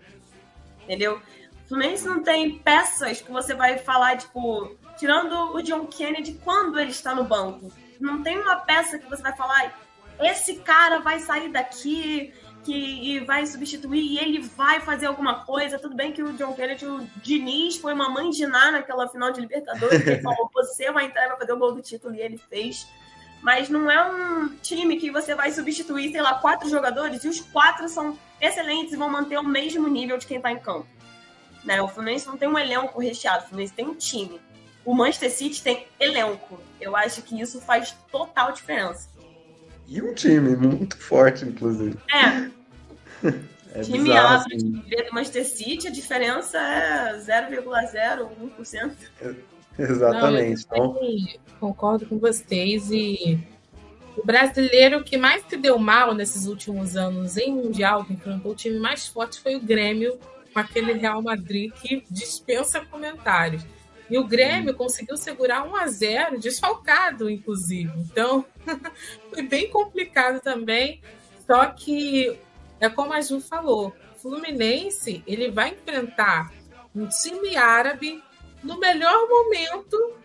Entendeu? O Fluminense não tem peças que você vai falar, tipo, tirando o John Kennedy quando ele está no banco. Não tem uma peça que você vai falar, esse cara vai sair daqui que vai substituir e ele vai fazer alguma coisa. Tudo bem que o John Kennedy, o Diniz, foi uma mãe de Ná naquela final de Libertadores, ele falou: você vai entrar e vai fazer o gol do título, e ele fez. Mas não é um time que você vai substituir, sei lá, quatro jogadores e os quatro são excelentes e vão manter o mesmo nível de quem está em campo. Né? O Fluminense não tem um elenco recheado, o Fluminense tem um time. O Manchester City tem elenco. Eu acho que isso faz total diferença. E um time muito forte, inclusive. É. é time bizarro, assim. do Manchester City, a diferença é 0,01%. É, exatamente. Não, então... Concordo com vocês e o brasileiro que mais se deu mal nesses últimos anos em Mundial, que enfrentou o time mais forte, foi o Grêmio, com aquele Real Madrid que dispensa comentários. E o Grêmio conseguiu segurar 1 a 0 desfalcado, inclusive. Então, foi bem complicado também. Só que, é como a Ju falou, o Fluminense ele vai enfrentar um time árabe no melhor momento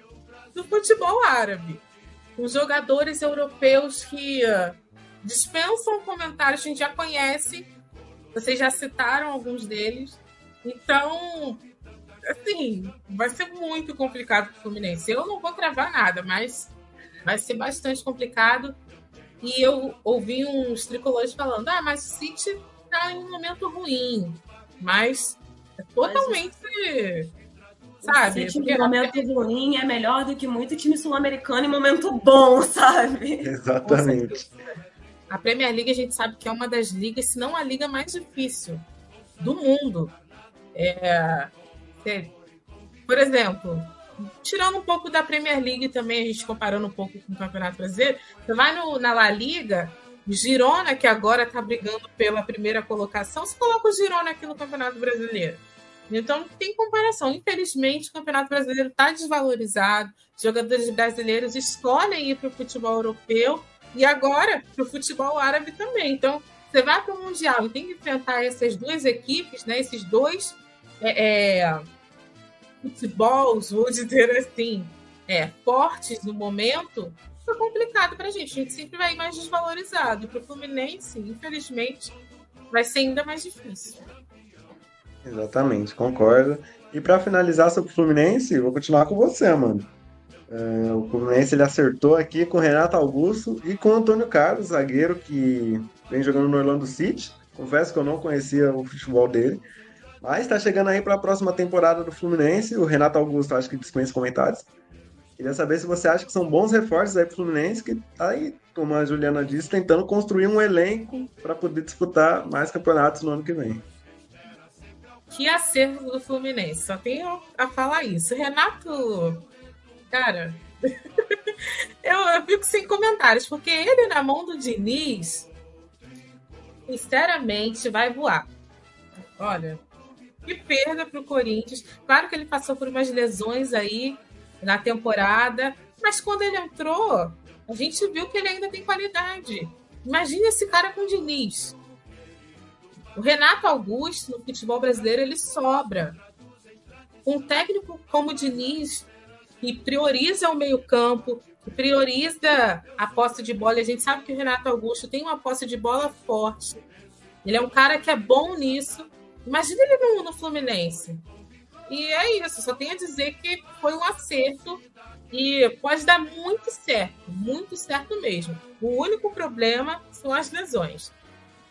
do futebol árabe. Com jogadores europeus que uh, dispensam comentários a gente já conhece. Vocês já citaram alguns deles. Então, assim, vai ser muito complicado para o Fluminense. Eu não vou cravar nada, mas vai ser bastante complicado. E eu ouvi uns tricolores falando: ah, mas o City está em um momento ruim. Mas é totalmente. Mas, sabe? O City em momento ruim é melhor do que muito time sul-americano em momento bom, sabe? Exatamente. a Premier League a gente sabe que é uma das ligas, se não a liga mais difícil do mundo. É, por exemplo, tirando um pouco da Premier League também, a gente comparando um pouco com o Campeonato Brasileiro, você vai no, na La Liga, Girona, que agora está brigando pela primeira colocação, você coloca o Girona aqui no Campeonato Brasileiro. Então, não tem comparação. Infelizmente, o Campeonato Brasileiro está desvalorizado. Os jogadores brasileiros escolhem ir para o futebol europeu e agora para o futebol árabe também. Então, você vai para o Mundial e tem que enfrentar essas duas equipes, né, esses dois é, é, futebols, vou dizer assim, é, fortes no momento, foi complicado para a gente. A gente sempre vai mais desvalorizado. E para o Fluminense, infelizmente, vai ser ainda mais difícil. Exatamente, concordo. E para finalizar sobre o Fluminense, vou continuar com você, mano. É, o Fluminense ele acertou aqui com o Renato Augusto e com o Antônio Carlos, zagueiro que vem jogando no Orlando City. Confesso que eu não conhecia o futebol dele. Mas está chegando aí para a próxima temporada do Fluminense. O Renato Augusto acho que dispensa comentários. Queria saber se você acha que são bons reforços aí para o Fluminense, que está aí, como a Juliana disse, tentando construir um elenco para poder disputar mais campeonatos no ano que vem. Que acerto do Fluminense, só tenho a falar isso. Renato, cara, eu, eu fico sem comentários, porque ele na mão do Diniz, sinceramente, vai voar. Olha, que perda para o Corinthians. Claro que ele passou por umas lesões aí na temporada, mas quando ele entrou, a gente viu que ele ainda tem qualidade. Imagina esse cara com o Diniz. O Renato Augusto, no futebol brasileiro, ele sobra. Um técnico como o Diniz, que prioriza o meio-campo, que prioriza a posse de bola. A gente sabe que o Renato Augusto tem uma posse de bola forte. Ele é um cara que é bom nisso. Imagina ele no, no Fluminense. E é isso, só tenho a dizer que foi um acerto e pode dar muito certo, muito certo mesmo. O único problema são as lesões.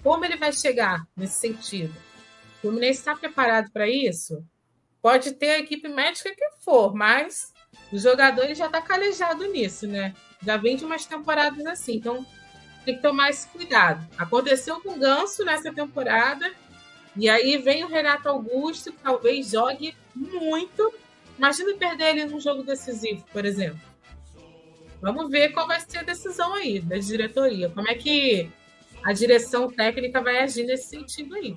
Como ele vai chegar nesse sentido? O Fluminense está preparado para isso? Pode ter a equipe médica que for, mas os jogadores já estão tá calejados nisso, né? Já vem de umas temporadas assim, então tem que tomar esse cuidado. Aconteceu com o Ganso nessa temporada, e aí vem o Renato Augusto, que talvez jogue muito. Imagina perder ele num jogo decisivo, por exemplo. Vamos ver qual vai ser a decisão aí da diretoria. Como é que a direção técnica vai agir nesse sentido aí.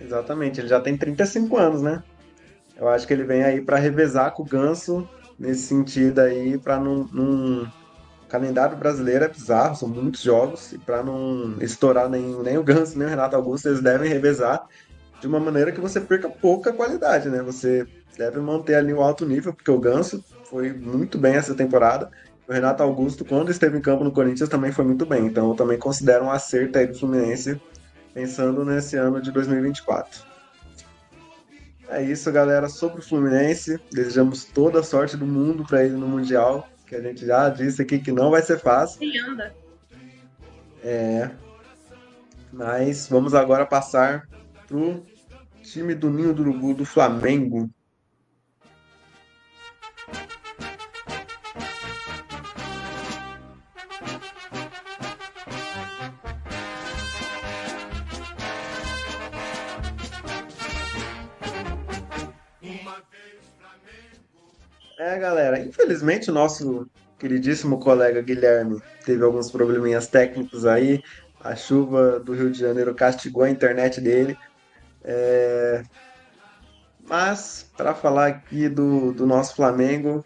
Exatamente, ele já tem 35 anos, né? Eu acho que ele vem aí para revezar com o Ganso nesse sentido aí, para não, não. Calendário brasileiro é bizarro, são muitos jogos, e para não estourar nem, nem o Ganso nem o Renato Augusto, eles devem revezar de uma maneira que você perca pouca qualidade, né? Você deve manter ali o alto nível, porque o Ganso foi muito bem essa temporada, o Renato Augusto, quando esteve em campo no Corinthians, também foi muito bem. Então eu também considero um acerto aí do Fluminense, pensando nesse ano de 2024. É isso, galera, sobre o Fluminense. Desejamos toda a sorte do mundo para ele no Mundial, que a gente já disse aqui que não vai ser fácil. Quem anda? É. Mas vamos agora passar pro time do Ninho do Urubu do Flamengo. É, galera, infelizmente o nosso queridíssimo colega Guilherme teve alguns probleminhas técnicos aí. A chuva do Rio de Janeiro castigou a internet dele. É... Mas, para falar aqui do, do nosso Flamengo,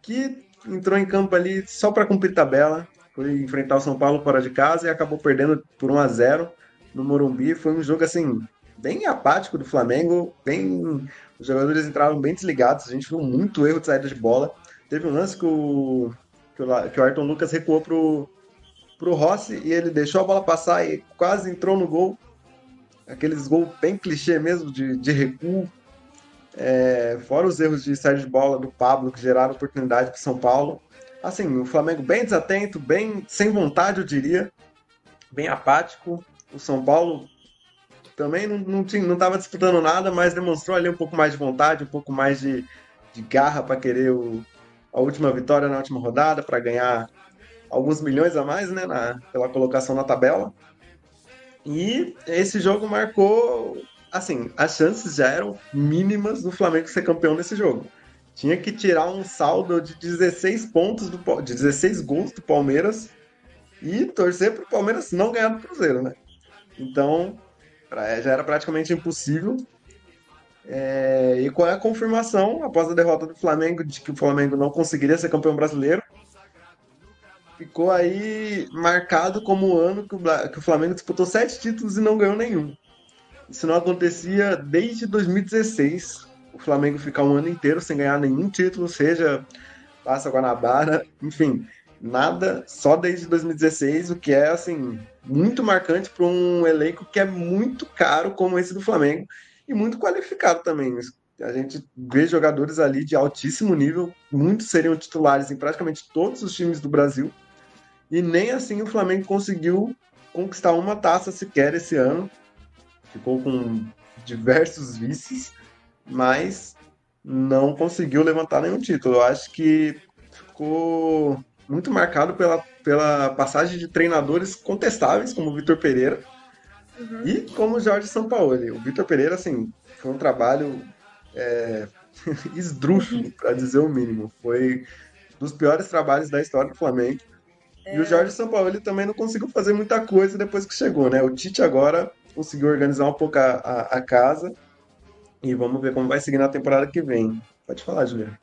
que entrou em campo ali só para cumprir tabela, foi enfrentar o São Paulo fora de casa e acabou perdendo por 1 a 0 no Morumbi. Foi um jogo assim bem apático do Flamengo, bem os jogadores entraram bem desligados, a gente viu muito erro de saída de bola. Teve um lance que o, que o, que o Ayrton Lucas recuou pro, pro Rossi e ele deixou a bola passar e quase entrou no gol. Aqueles gols bem clichê mesmo, de, de recuo. É, fora os erros de saída de bola do Pablo, que geraram oportunidade para São Paulo. Assim, o Flamengo bem desatento, bem sem vontade, eu diria. Bem apático. O São Paulo também não, não, tinha, não tava disputando nada, mas demonstrou ali um pouco mais de vontade, um pouco mais de, de garra para querer o, a última vitória na última rodada, para ganhar alguns milhões a mais, né, na, pela colocação na tabela. E esse jogo marcou, assim, as chances já eram mínimas do Flamengo ser campeão nesse jogo. Tinha que tirar um saldo de 16 pontos, do, de 16 gols do Palmeiras e torcer para o Palmeiras não ganhar do Cruzeiro, né? Então, já era praticamente impossível. É, e qual é a confirmação, após a derrota do Flamengo, de que o Flamengo não conseguiria ser campeão brasileiro? Ficou aí marcado como o ano que o, que o Flamengo disputou sete títulos e não ganhou nenhum. Isso não acontecia desde 2016. O Flamengo ficar um ano inteiro sem ganhar nenhum título, seja Taça Guanabara, enfim, nada, só desde 2016, o que é assim muito marcante para um elenco que é muito caro como esse do Flamengo e muito qualificado também. A gente vê jogadores ali de altíssimo nível, muitos seriam titulares em praticamente todos os times do Brasil. E nem assim o Flamengo conseguiu conquistar uma taça sequer esse ano. Ficou com diversos vices, mas não conseguiu levantar nenhum título. Eu acho que ficou muito marcado pela, pela passagem de treinadores contestáveis, como o Vitor Pereira uhum. e como o Jorge Sampaoli. O Vitor Pereira, assim, foi um trabalho é, esdrúxulo, uhum. para dizer o mínimo. Foi dos piores trabalhos da história do Flamengo. É. E o é. Jorge Sampaoli também não conseguiu fazer muita coisa depois que chegou, né? O Tite agora conseguiu organizar um pouco a, a, a casa e vamos ver como vai seguir na temporada que vem. Pode falar, Juliana.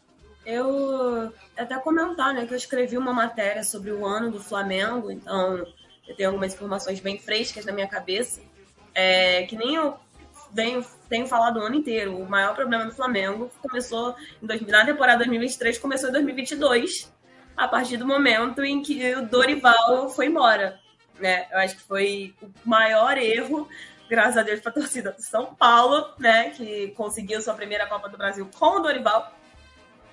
Eu até comentar, né, que eu escrevi uma matéria sobre o ano do Flamengo, então eu tenho algumas informações bem frescas na minha cabeça, é, que nem eu venho, tenho falado o ano inteiro. O maior problema do Flamengo começou em 2000, na temporada 2023, começou em 2022, a partir do momento em que o Dorival foi embora. Né? Eu acho que foi o maior erro, graças a Deus, para a torcida do São Paulo, né, que conseguiu sua primeira Copa do Brasil com o Dorival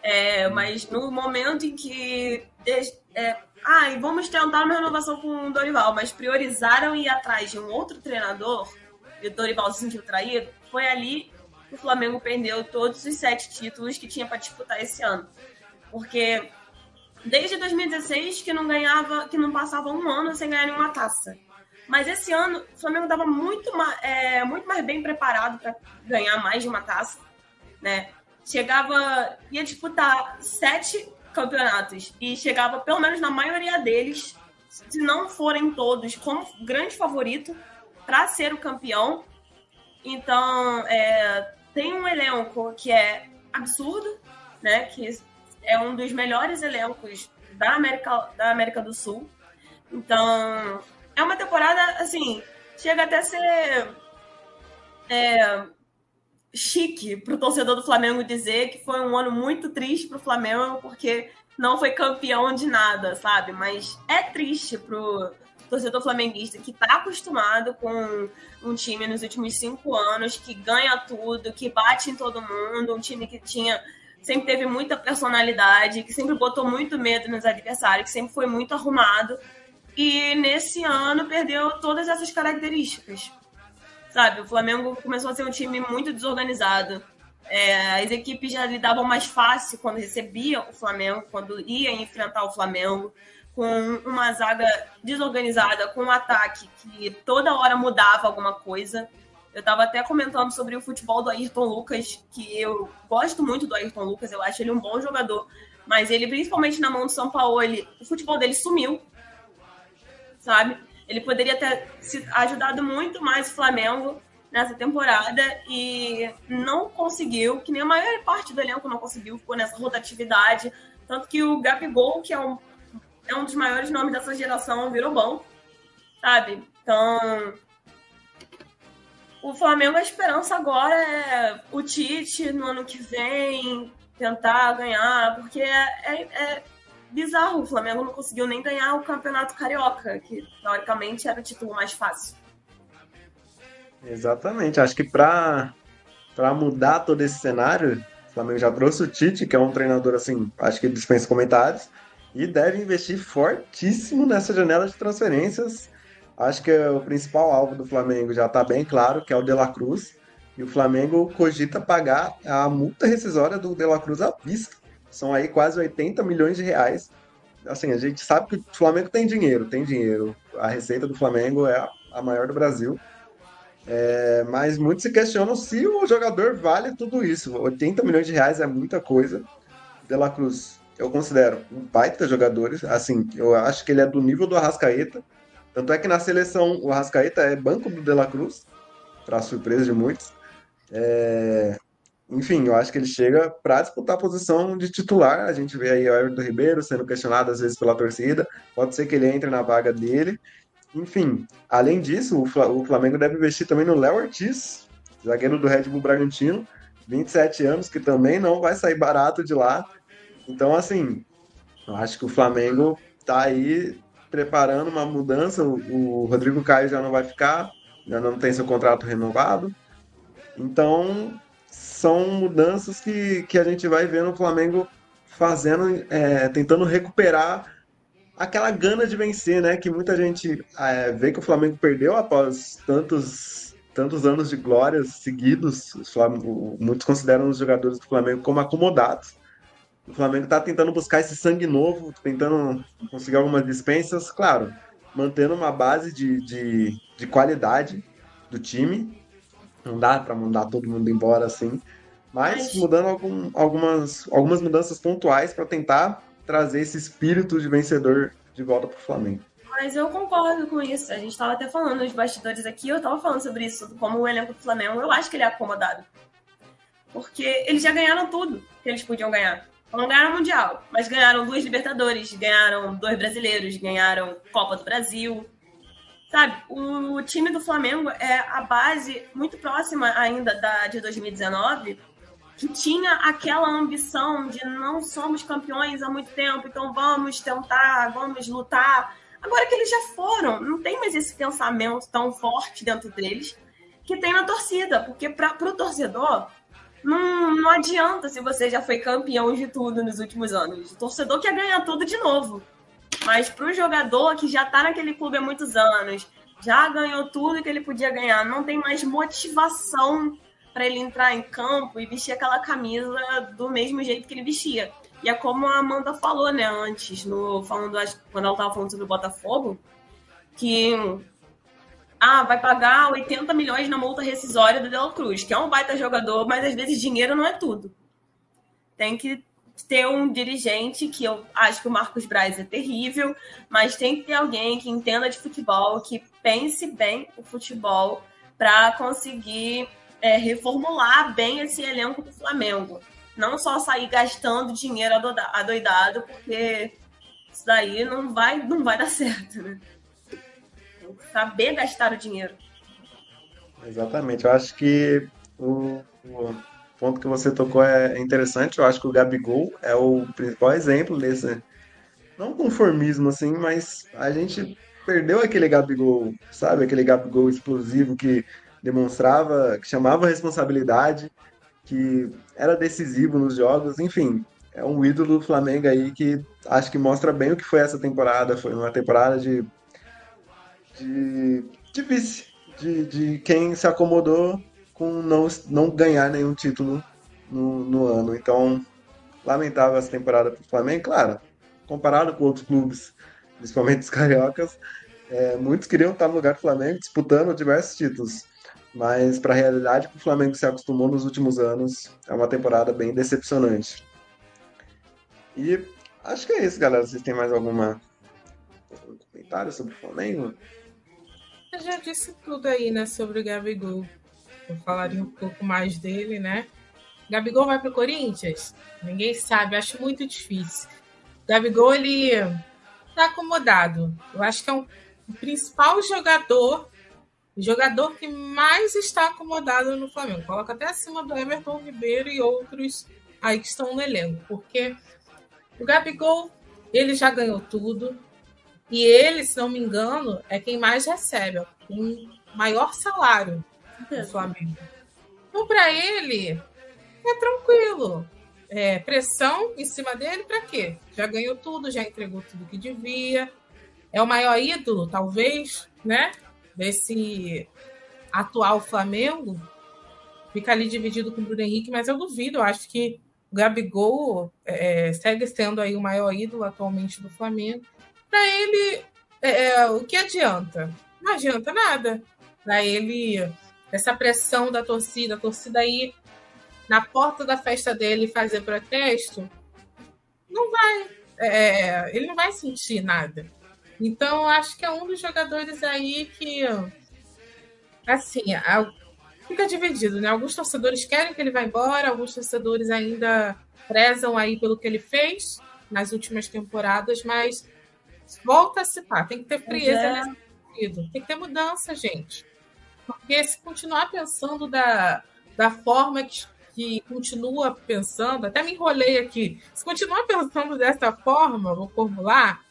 é, mas no momento em que. É, ah, vamos tentar uma renovação com o Dorival, mas priorizaram ir atrás de um outro treinador e o Dorival se sentiu traído, foi ali que o Flamengo perdeu todos os sete títulos que tinha para disputar esse ano. Porque desde 2016 que não ganhava, que não passava um ano sem ganhar nenhuma taça. Mas esse ano o Flamengo estava muito, é, muito mais bem preparado para ganhar mais de uma taça, né? Chegava, ia disputar sete campeonatos e chegava pelo menos na maioria deles, se não forem todos, como grande favorito para ser o campeão. Então, é, tem um elenco que é absurdo, né? Que é um dos melhores elencos da América, da América do Sul. Então, é uma temporada, assim, chega até a ser é, chique para o torcedor do Flamengo dizer que foi um ano muito triste para o Flamengo porque não foi campeão de nada, sabe? Mas é triste pro torcedor flamenguista que está acostumado com um time nos últimos cinco anos que ganha tudo, que bate em todo mundo, um time que tinha sempre teve muita personalidade, que sempre botou muito medo nos adversários, que sempre foi muito arrumado. E nesse ano perdeu todas essas características sabe? O Flamengo começou a ser um time muito desorganizado. É, as equipes já lidavam mais fácil quando recebiam o Flamengo, quando ia enfrentar o Flamengo, com uma zaga desorganizada, com um ataque que toda hora mudava alguma coisa. Eu estava até comentando sobre o futebol do Ayrton Lucas, que eu gosto muito do Ayrton Lucas, eu acho ele um bom jogador, mas ele, principalmente na mão do São Paulo, ele, o futebol dele sumiu, sabe? Ele poderia ter ajudado muito mais o Flamengo nessa temporada e não conseguiu, que nem a maior parte do elenco não conseguiu, ficou nessa rotatividade. Tanto que o Gabigol, que é um, é um dos maiores nomes dessa geração, virou bom, sabe? Então, o Flamengo, a esperança agora é o Tite no ano que vem tentar ganhar, porque é, é, é bizarro. O Flamengo não conseguiu nem ganhar o Campeonato Carioca, que teoricamente era o título mais fácil. Exatamente. Acho que para mudar todo esse cenário, o Flamengo já trouxe o Tite, que é um treinador assim, acho que dispensa comentários, e deve investir fortíssimo nessa janela de transferências. Acho que o principal alvo do Flamengo já está bem claro, que é o De La Cruz. E o Flamengo cogita pagar a multa rescisória do De La Cruz à vista são aí quase 80 milhões de reais assim, a gente sabe que o Flamengo tem dinheiro, tem dinheiro. A receita do Flamengo é a maior do Brasil. É, mas muitos se questionam se o jogador vale tudo isso. 80 milhões de reais é muita coisa. De La Cruz, eu considero um baita jogador. Assim, eu acho que ele é do nível do Arrascaeta. Tanto é que na seleção o Arrascaeta é banco do De La Cruz, para surpresa de muitos. É, enfim, eu acho que ele chega para disputar a posição de titular. A gente vê aí o Everton Ribeiro sendo questionado às vezes pela torcida. Pode ser que ele entre na vaga dele. Enfim, além disso, o Flamengo deve investir também no Léo Ortiz, zagueiro do Red Bull Bragantino, 27 anos, que também não vai sair barato de lá. Então, assim, eu acho que o Flamengo está aí preparando uma mudança. O Rodrigo Caio já não vai ficar, já não tem seu contrato renovado. Então, são mudanças que, que a gente vai vendo o Flamengo fazendo, é, tentando recuperar aquela gana de vencer, né? Que muita gente é, vê que o Flamengo perdeu após tantos, tantos anos de glórias seguidos. Flamengo, muitos consideram os jogadores do Flamengo como acomodados. O Flamengo está tentando buscar esse sangue novo, tentando conseguir algumas dispensas, claro, mantendo uma base de, de, de qualidade do time, não dá para mandar todo mundo embora assim. Mas, mudando algum, algumas, algumas mudanças pontuais para tentar trazer esse espírito de vencedor de volta para o Flamengo. Mas eu concordo com isso. A gente estava até falando nos bastidores aqui, eu estava falando sobre isso, como o elenco do Flamengo, eu acho que ele é acomodado. Porque eles já ganharam tudo que eles podiam ganhar. Não ganharam Mundial, mas ganharam duas Libertadores, ganharam dois brasileiros, ganharam Copa do Brasil, Sabe, o time do Flamengo é a base muito próxima ainda da de 2019, que tinha aquela ambição de não somos campeões há muito tempo, então vamos tentar, vamos lutar. Agora que eles já foram, não tem mais esse pensamento tão forte dentro deles que tem na torcida, porque para o torcedor não, não adianta se você já foi campeão de tudo nos últimos anos. O torcedor quer ganhar tudo de novo. Mas para o jogador que já está naquele clube há muitos anos, já ganhou tudo que ele podia ganhar, não tem mais motivação para ele entrar em campo e vestir aquela camisa do mesmo jeito que ele vestia. E é como a Amanda falou, né, antes, no, falando, quando ela estava falando sobre o Botafogo, que ah, vai pagar 80 milhões na multa rescisória do Del Cruz, que é um baita jogador, mas às vezes dinheiro não é tudo. Tem que ter um dirigente que eu acho que o Marcos Braz é terrível, mas tem que ter alguém que entenda de futebol, que pense bem o futebol para conseguir é, reformular bem esse elenco do Flamengo. Não só sair gastando dinheiro adoidado, porque isso daí não vai, não vai dar certo, né? Saber gastar o dinheiro. Exatamente. Eu acho que o, o ponto que você tocou é interessante. Eu acho que o Gabigol é o principal exemplo desse. Não conformismo, assim, mas a gente perdeu aquele Gabigol, sabe? Aquele Gabigol explosivo que demonstrava, que chamava responsabilidade, que era decisivo nos jogos, enfim. É um ídolo do Flamengo aí que acho que mostra bem o que foi essa temporada. Foi uma temporada de, de, de vice, de, de quem se acomodou com não, não ganhar nenhum título no, no ano. Então, lamentável essa temporada para o Flamengo, claro, comparado com outros clubes, principalmente os cariocas, é, muitos queriam estar no lugar do Flamengo disputando diversos títulos. Mas para a realidade que o Flamengo se acostumou nos últimos anos, é uma temporada bem decepcionante. E acho que é isso, galera. Vocês têm mais alguma algum comentário sobre o Flamengo? Eu já disse tudo aí, né, sobre o Gabigol eu falaria um pouco mais dele, né? Gabigol vai para o Corinthians? Ninguém sabe, acho muito difícil. Gabigol, ele está acomodado. Eu acho que é um, o principal jogador, o jogador que mais está acomodado no Flamengo. Coloca até acima do Everton Ribeiro e outros aí que estão no elenco, porque o Gabigol, ele já ganhou tudo, e ele, se não me engano, é quem mais recebe, com maior salário do Flamengo. Então, para ele, é tranquilo. É, pressão em cima dele, para quê? Já ganhou tudo, já entregou tudo que devia. É o maior ídolo, talvez, né? Desse atual Flamengo. Fica ali dividido com o Bruno Henrique, mas eu duvido. Eu acho que o Gabigol é, segue sendo aí o maior ídolo atualmente do Flamengo. Para ele, é, é, o que adianta? Não adianta nada. Para ele, essa pressão da torcida, a torcida aí na porta da festa dele fazer protesto, não vai. É, ele não vai sentir nada. Então, acho que é um dos jogadores aí que, assim, fica dividido, né? Alguns torcedores querem que ele vá embora, alguns torcedores ainda prezam aí pelo que ele fez nas últimas temporadas, mas volta a se pá, tem que ter frieza é. nesse sentido, tem que ter mudança, gente. Porque se continuar pensando da, da forma que, que continua pensando, até me enrolei aqui, se continuar pensando dessa forma, vou formular,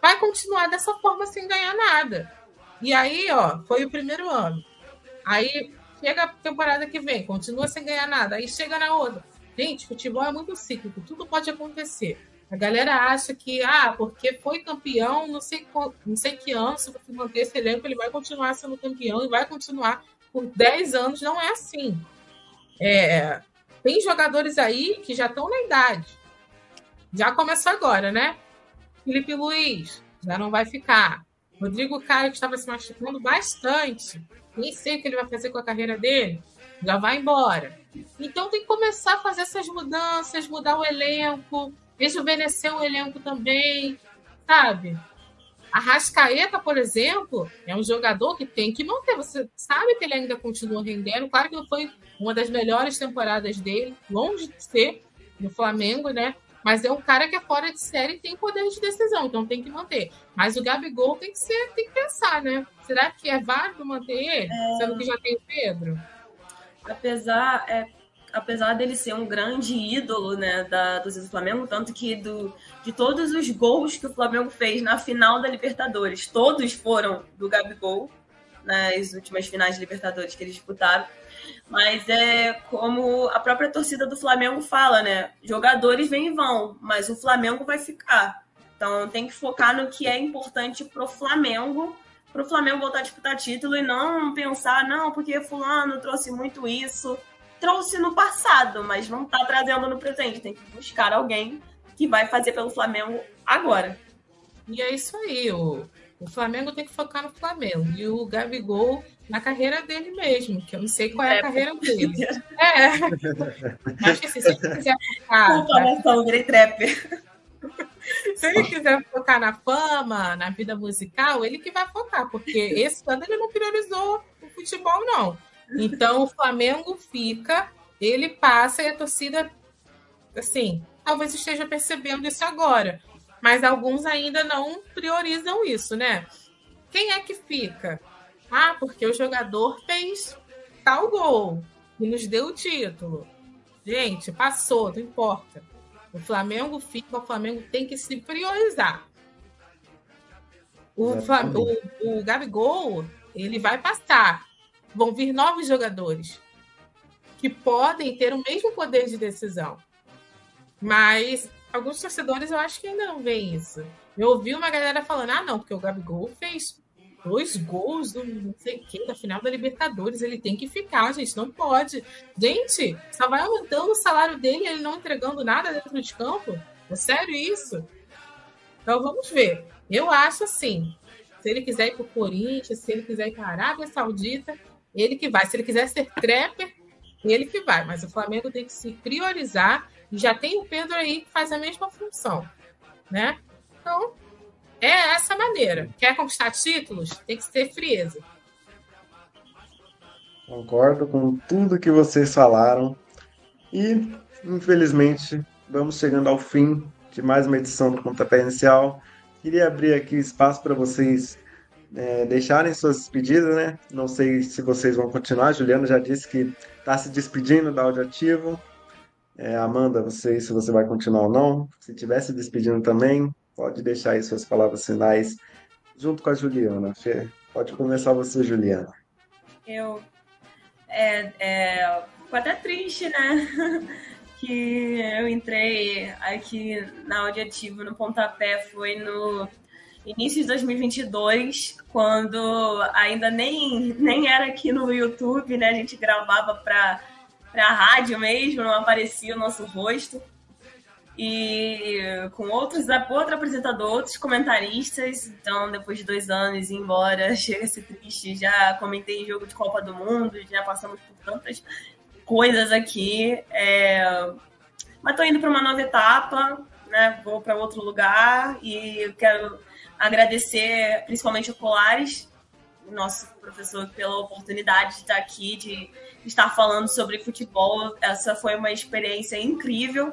vai continuar dessa forma sem ganhar nada. E aí, ó, foi o primeiro ano. Aí chega a temporada que vem, continua sem ganhar nada. Aí chega na outra. Gente, futebol é muito cíclico, tudo pode acontecer. A galera acha que, ah, porque foi campeão, não sei, não sei que ano, se você manter esse elenco, ele vai continuar sendo campeão e vai continuar por 10 anos. Não é assim. É, tem jogadores aí que já estão na idade. Já começou agora, né? Felipe Luiz já não vai ficar. Rodrigo Caio, que estava se machucando bastante. Nem sei o que ele vai fazer com a carreira dele. Já vai embora. Então tem que começar a fazer essas mudanças, mudar o elenco, rejuvenescer o elenco também, sabe? A Rascaeta, por exemplo, é um jogador que tem que manter. Você sabe que ele ainda continua rendendo. Claro que não foi uma das melhores temporadas dele, longe de ser no Flamengo, né? Mas é um cara que é fora de série e tem poder de decisão, então tem que manter. Mas o Gabigol tem que ser, tem que pensar, né? Será que é válido manter ele? É... Sendo que já tem o Pedro? Apesar, é, apesar dele ser um grande ídolo né, da do Flamengo, tanto que do, de todos os gols que o Flamengo fez na final da Libertadores, todos foram do Gabigol nas últimas finais de Libertadores que eles disputaram. Mas é como a própria torcida do Flamengo fala, né? Jogadores vêm e vão, mas o Flamengo vai ficar. Então tem que focar no que é importante pro Flamengo, pro Flamengo voltar a disputar título e não pensar, não, porque fulano trouxe muito isso trouxe no passado, mas não está trazendo no presente. Tem que buscar alguém que vai fazer pelo Flamengo agora. E é isso aí. O, o Flamengo tem que focar no Flamengo. E o Gabigol na carreira dele mesmo, que eu não sei qual é, a carreira dele. É. Acho que se ele quiser focar. Culpa trapper. Se ele quiser focar na fama, na vida musical, ele que vai focar, porque esse ano ele não priorizou o futebol, não. Então o Flamengo fica, ele passa e a torcida, assim, talvez esteja percebendo isso agora, mas alguns ainda não priorizam isso, né? Quem é que fica? Ah, porque o jogador fez tal gol e nos deu o título. Gente, passou, não importa. O Flamengo fica, o Flamengo tem que se priorizar. O, o, o Gabigol, ele vai passar vão vir novos jogadores que podem ter o mesmo poder de decisão. Mas alguns torcedores eu acho que ainda não veem isso. Eu ouvi uma galera falando: ah, não, porque o Gabigol fez dois gols do não sei o que, da final da Libertadores. Ele tem que ficar, gente, não pode. Gente, só vai aumentando o salário dele ele não entregando nada dentro de campo? É sério isso? Então vamos ver. Eu acho assim: se ele quiser ir para o Corinthians, se ele quiser ir para a Arábia Saudita, ele que vai. Se ele quiser ser trapper, ele que vai. Mas o Flamengo tem que se priorizar. Já tem o Pedro aí que faz a mesma função. Né? Então, é essa maneira. Quer conquistar títulos? Tem que ter frieza. Concordo com tudo que vocês falaram. E, infelizmente, vamos chegando ao fim de mais uma edição do Pontapé Inicial. Queria abrir aqui espaço para vocês é, deixarem suas despedidas, né? Não sei se vocês vão continuar. Juliano já disse que está se despedindo da Audioativo. É, Amanda, sei se você vai continuar ou não. Se estiver se despedindo também, pode deixar aí suas palavras finais junto com a Juliana. Pode começar você, Juliana. Eu. É, é, ficou até triste, né? que eu entrei aqui na Audioativo no pontapé, foi no início de 2022, quando ainda nem, nem era aqui no YouTube, né? A gente gravava para a rádio mesmo, não aparecia o nosso rosto. E com outros, outro apresentador, outros comentaristas. Então, depois de dois anos, embora, chega a ser triste. Já comentei jogo de Copa do Mundo, já passamos por tantas coisas aqui. É... Mas estou indo para uma nova etapa, né? Vou para outro lugar e quero agradecer principalmente o Colares, nosso professor, pela oportunidade de estar aqui, de estar falando sobre futebol. Essa foi uma experiência incrível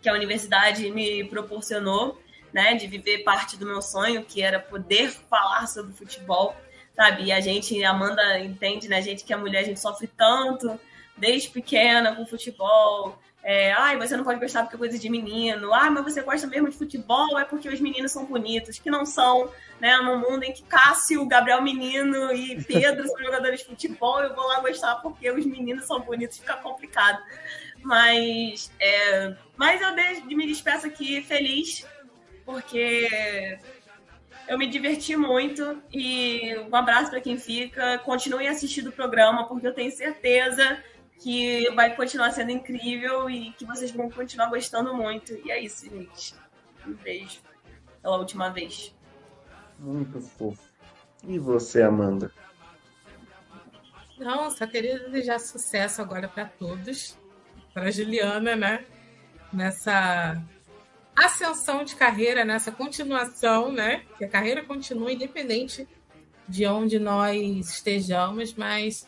que a universidade me proporcionou, né, de viver parte do meu sonho, que era poder falar sobre futebol, sabe? E a gente, a Amanda entende, né, a gente que é mulher, a gente sofre tanto desde pequena com futebol, é, ai, você não pode gostar porque é coisa de menino. Ah, mas você gosta mesmo de futebol é porque os meninos são bonitos, que não são, né? Num mundo em que Cássio, Gabriel Menino e Pedro são jogadores de futebol, eu vou lá gostar porque os meninos são bonitos, fica complicado. Mas, é, mas eu de, me despeço aqui feliz, porque eu me diverti muito e um abraço para quem fica. Continuem assistindo o programa, porque eu tenho certeza que vai continuar sendo incrível e que vocês vão continuar gostando muito. E é isso, gente. Um beijo pela última vez. Muito fofo. E você, Amanda? Não, só queria desejar sucesso agora para todos. Para Juliana, né? Nessa ascensão de carreira, nessa continuação, né? Que a carreira continua independente de onde nós estejamos, mas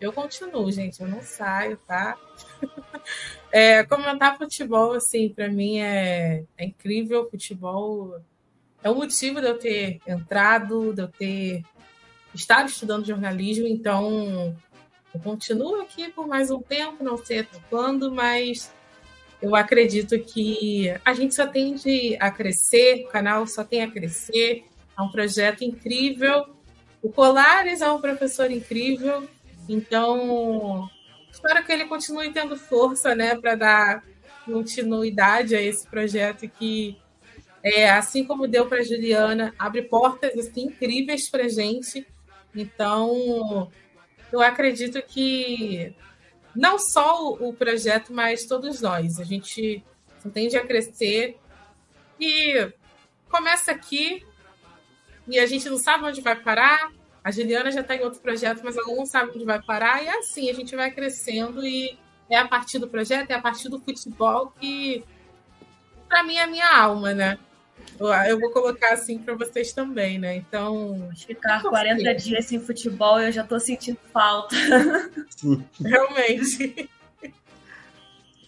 eu continuo, gente, eu não saio, tá? é, comentar futebol, assim, para mim é, é incrível. Futebol é o motivo de eu ter entrado, de eu ter estado estudando jornalismo, então eu continuo aqui por mais um tempo, não sei até quando, mas eu acredito que a gente só tende a crescer, o canal só tem a crescer, é um projeto incrível. O Colares é um professor incrível, então, espero que ele continue tendo força, né, para dar continuidade a esse projeto que, é, assim como deu para Juliana, abre portas assim, incríveis para gente. Então, eu acredito que não só o projeto, mas todos nós. A gente tende a crescer e começa aqui e a gente não sabe onde vai parar, a Juliana já está em outro projeto, mas ela não sabe onde vai parar. E é assim, a gente vai crescendo e é a partir do projeto, é a partir do futebol que, para mim, é a minha alma, né? Eu vou colocar assim para vocês também, né? Então. Ficar 40 dias sem futebol, eu já estou sentindo falta. Sim. Realmente.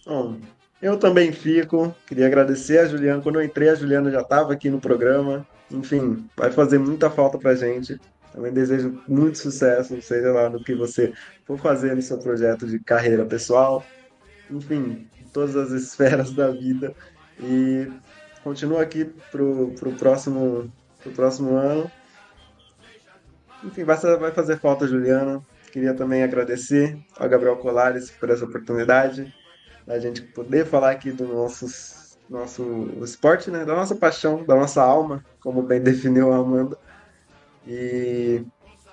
Bom, eu também fico. Queria agradecer a Juliana. Quando eu entrei, a Juliana já estava aqui no programa. Enfim, vai fazer muita falta pra gente. Também desejo muito sucesso, seja lá no que você for fazer no seu projeto de carreira pessoal, enfim, todas as esferas da vida. E continuo aqui pro, pro, próximo, pro próximo ano. Enfim, vai, vai fazer falta, Juliana. Queria também agradecer ao Gabriel Colares por essa oportunidade, da gente poder falar aqui do nosso, nosso esporte, né? da nossa paixão, da nossa alma, como bem definiu a Amanda. E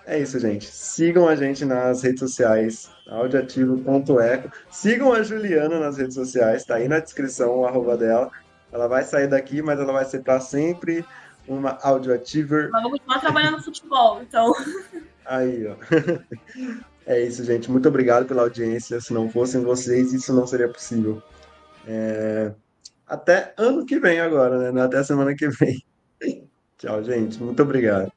é isso, gente. Sigam a gente nas redes sociais, audioativo.eco. Sigam a Juliana nas redes sociais, tá aí na descrição o arroba dela. Ela vai sair daqui, mas ela vai ser para sempre uma audioativer. Mas vou continuar trabalhando no futebol, então. Aí, ó. É isso, gente. Muito obrigado pela audiência. Se não fossem vocês, isso não seria possível. É... Até ano que vem agora, né? Até semana que vem. Tchau, gente. Muito obrigado.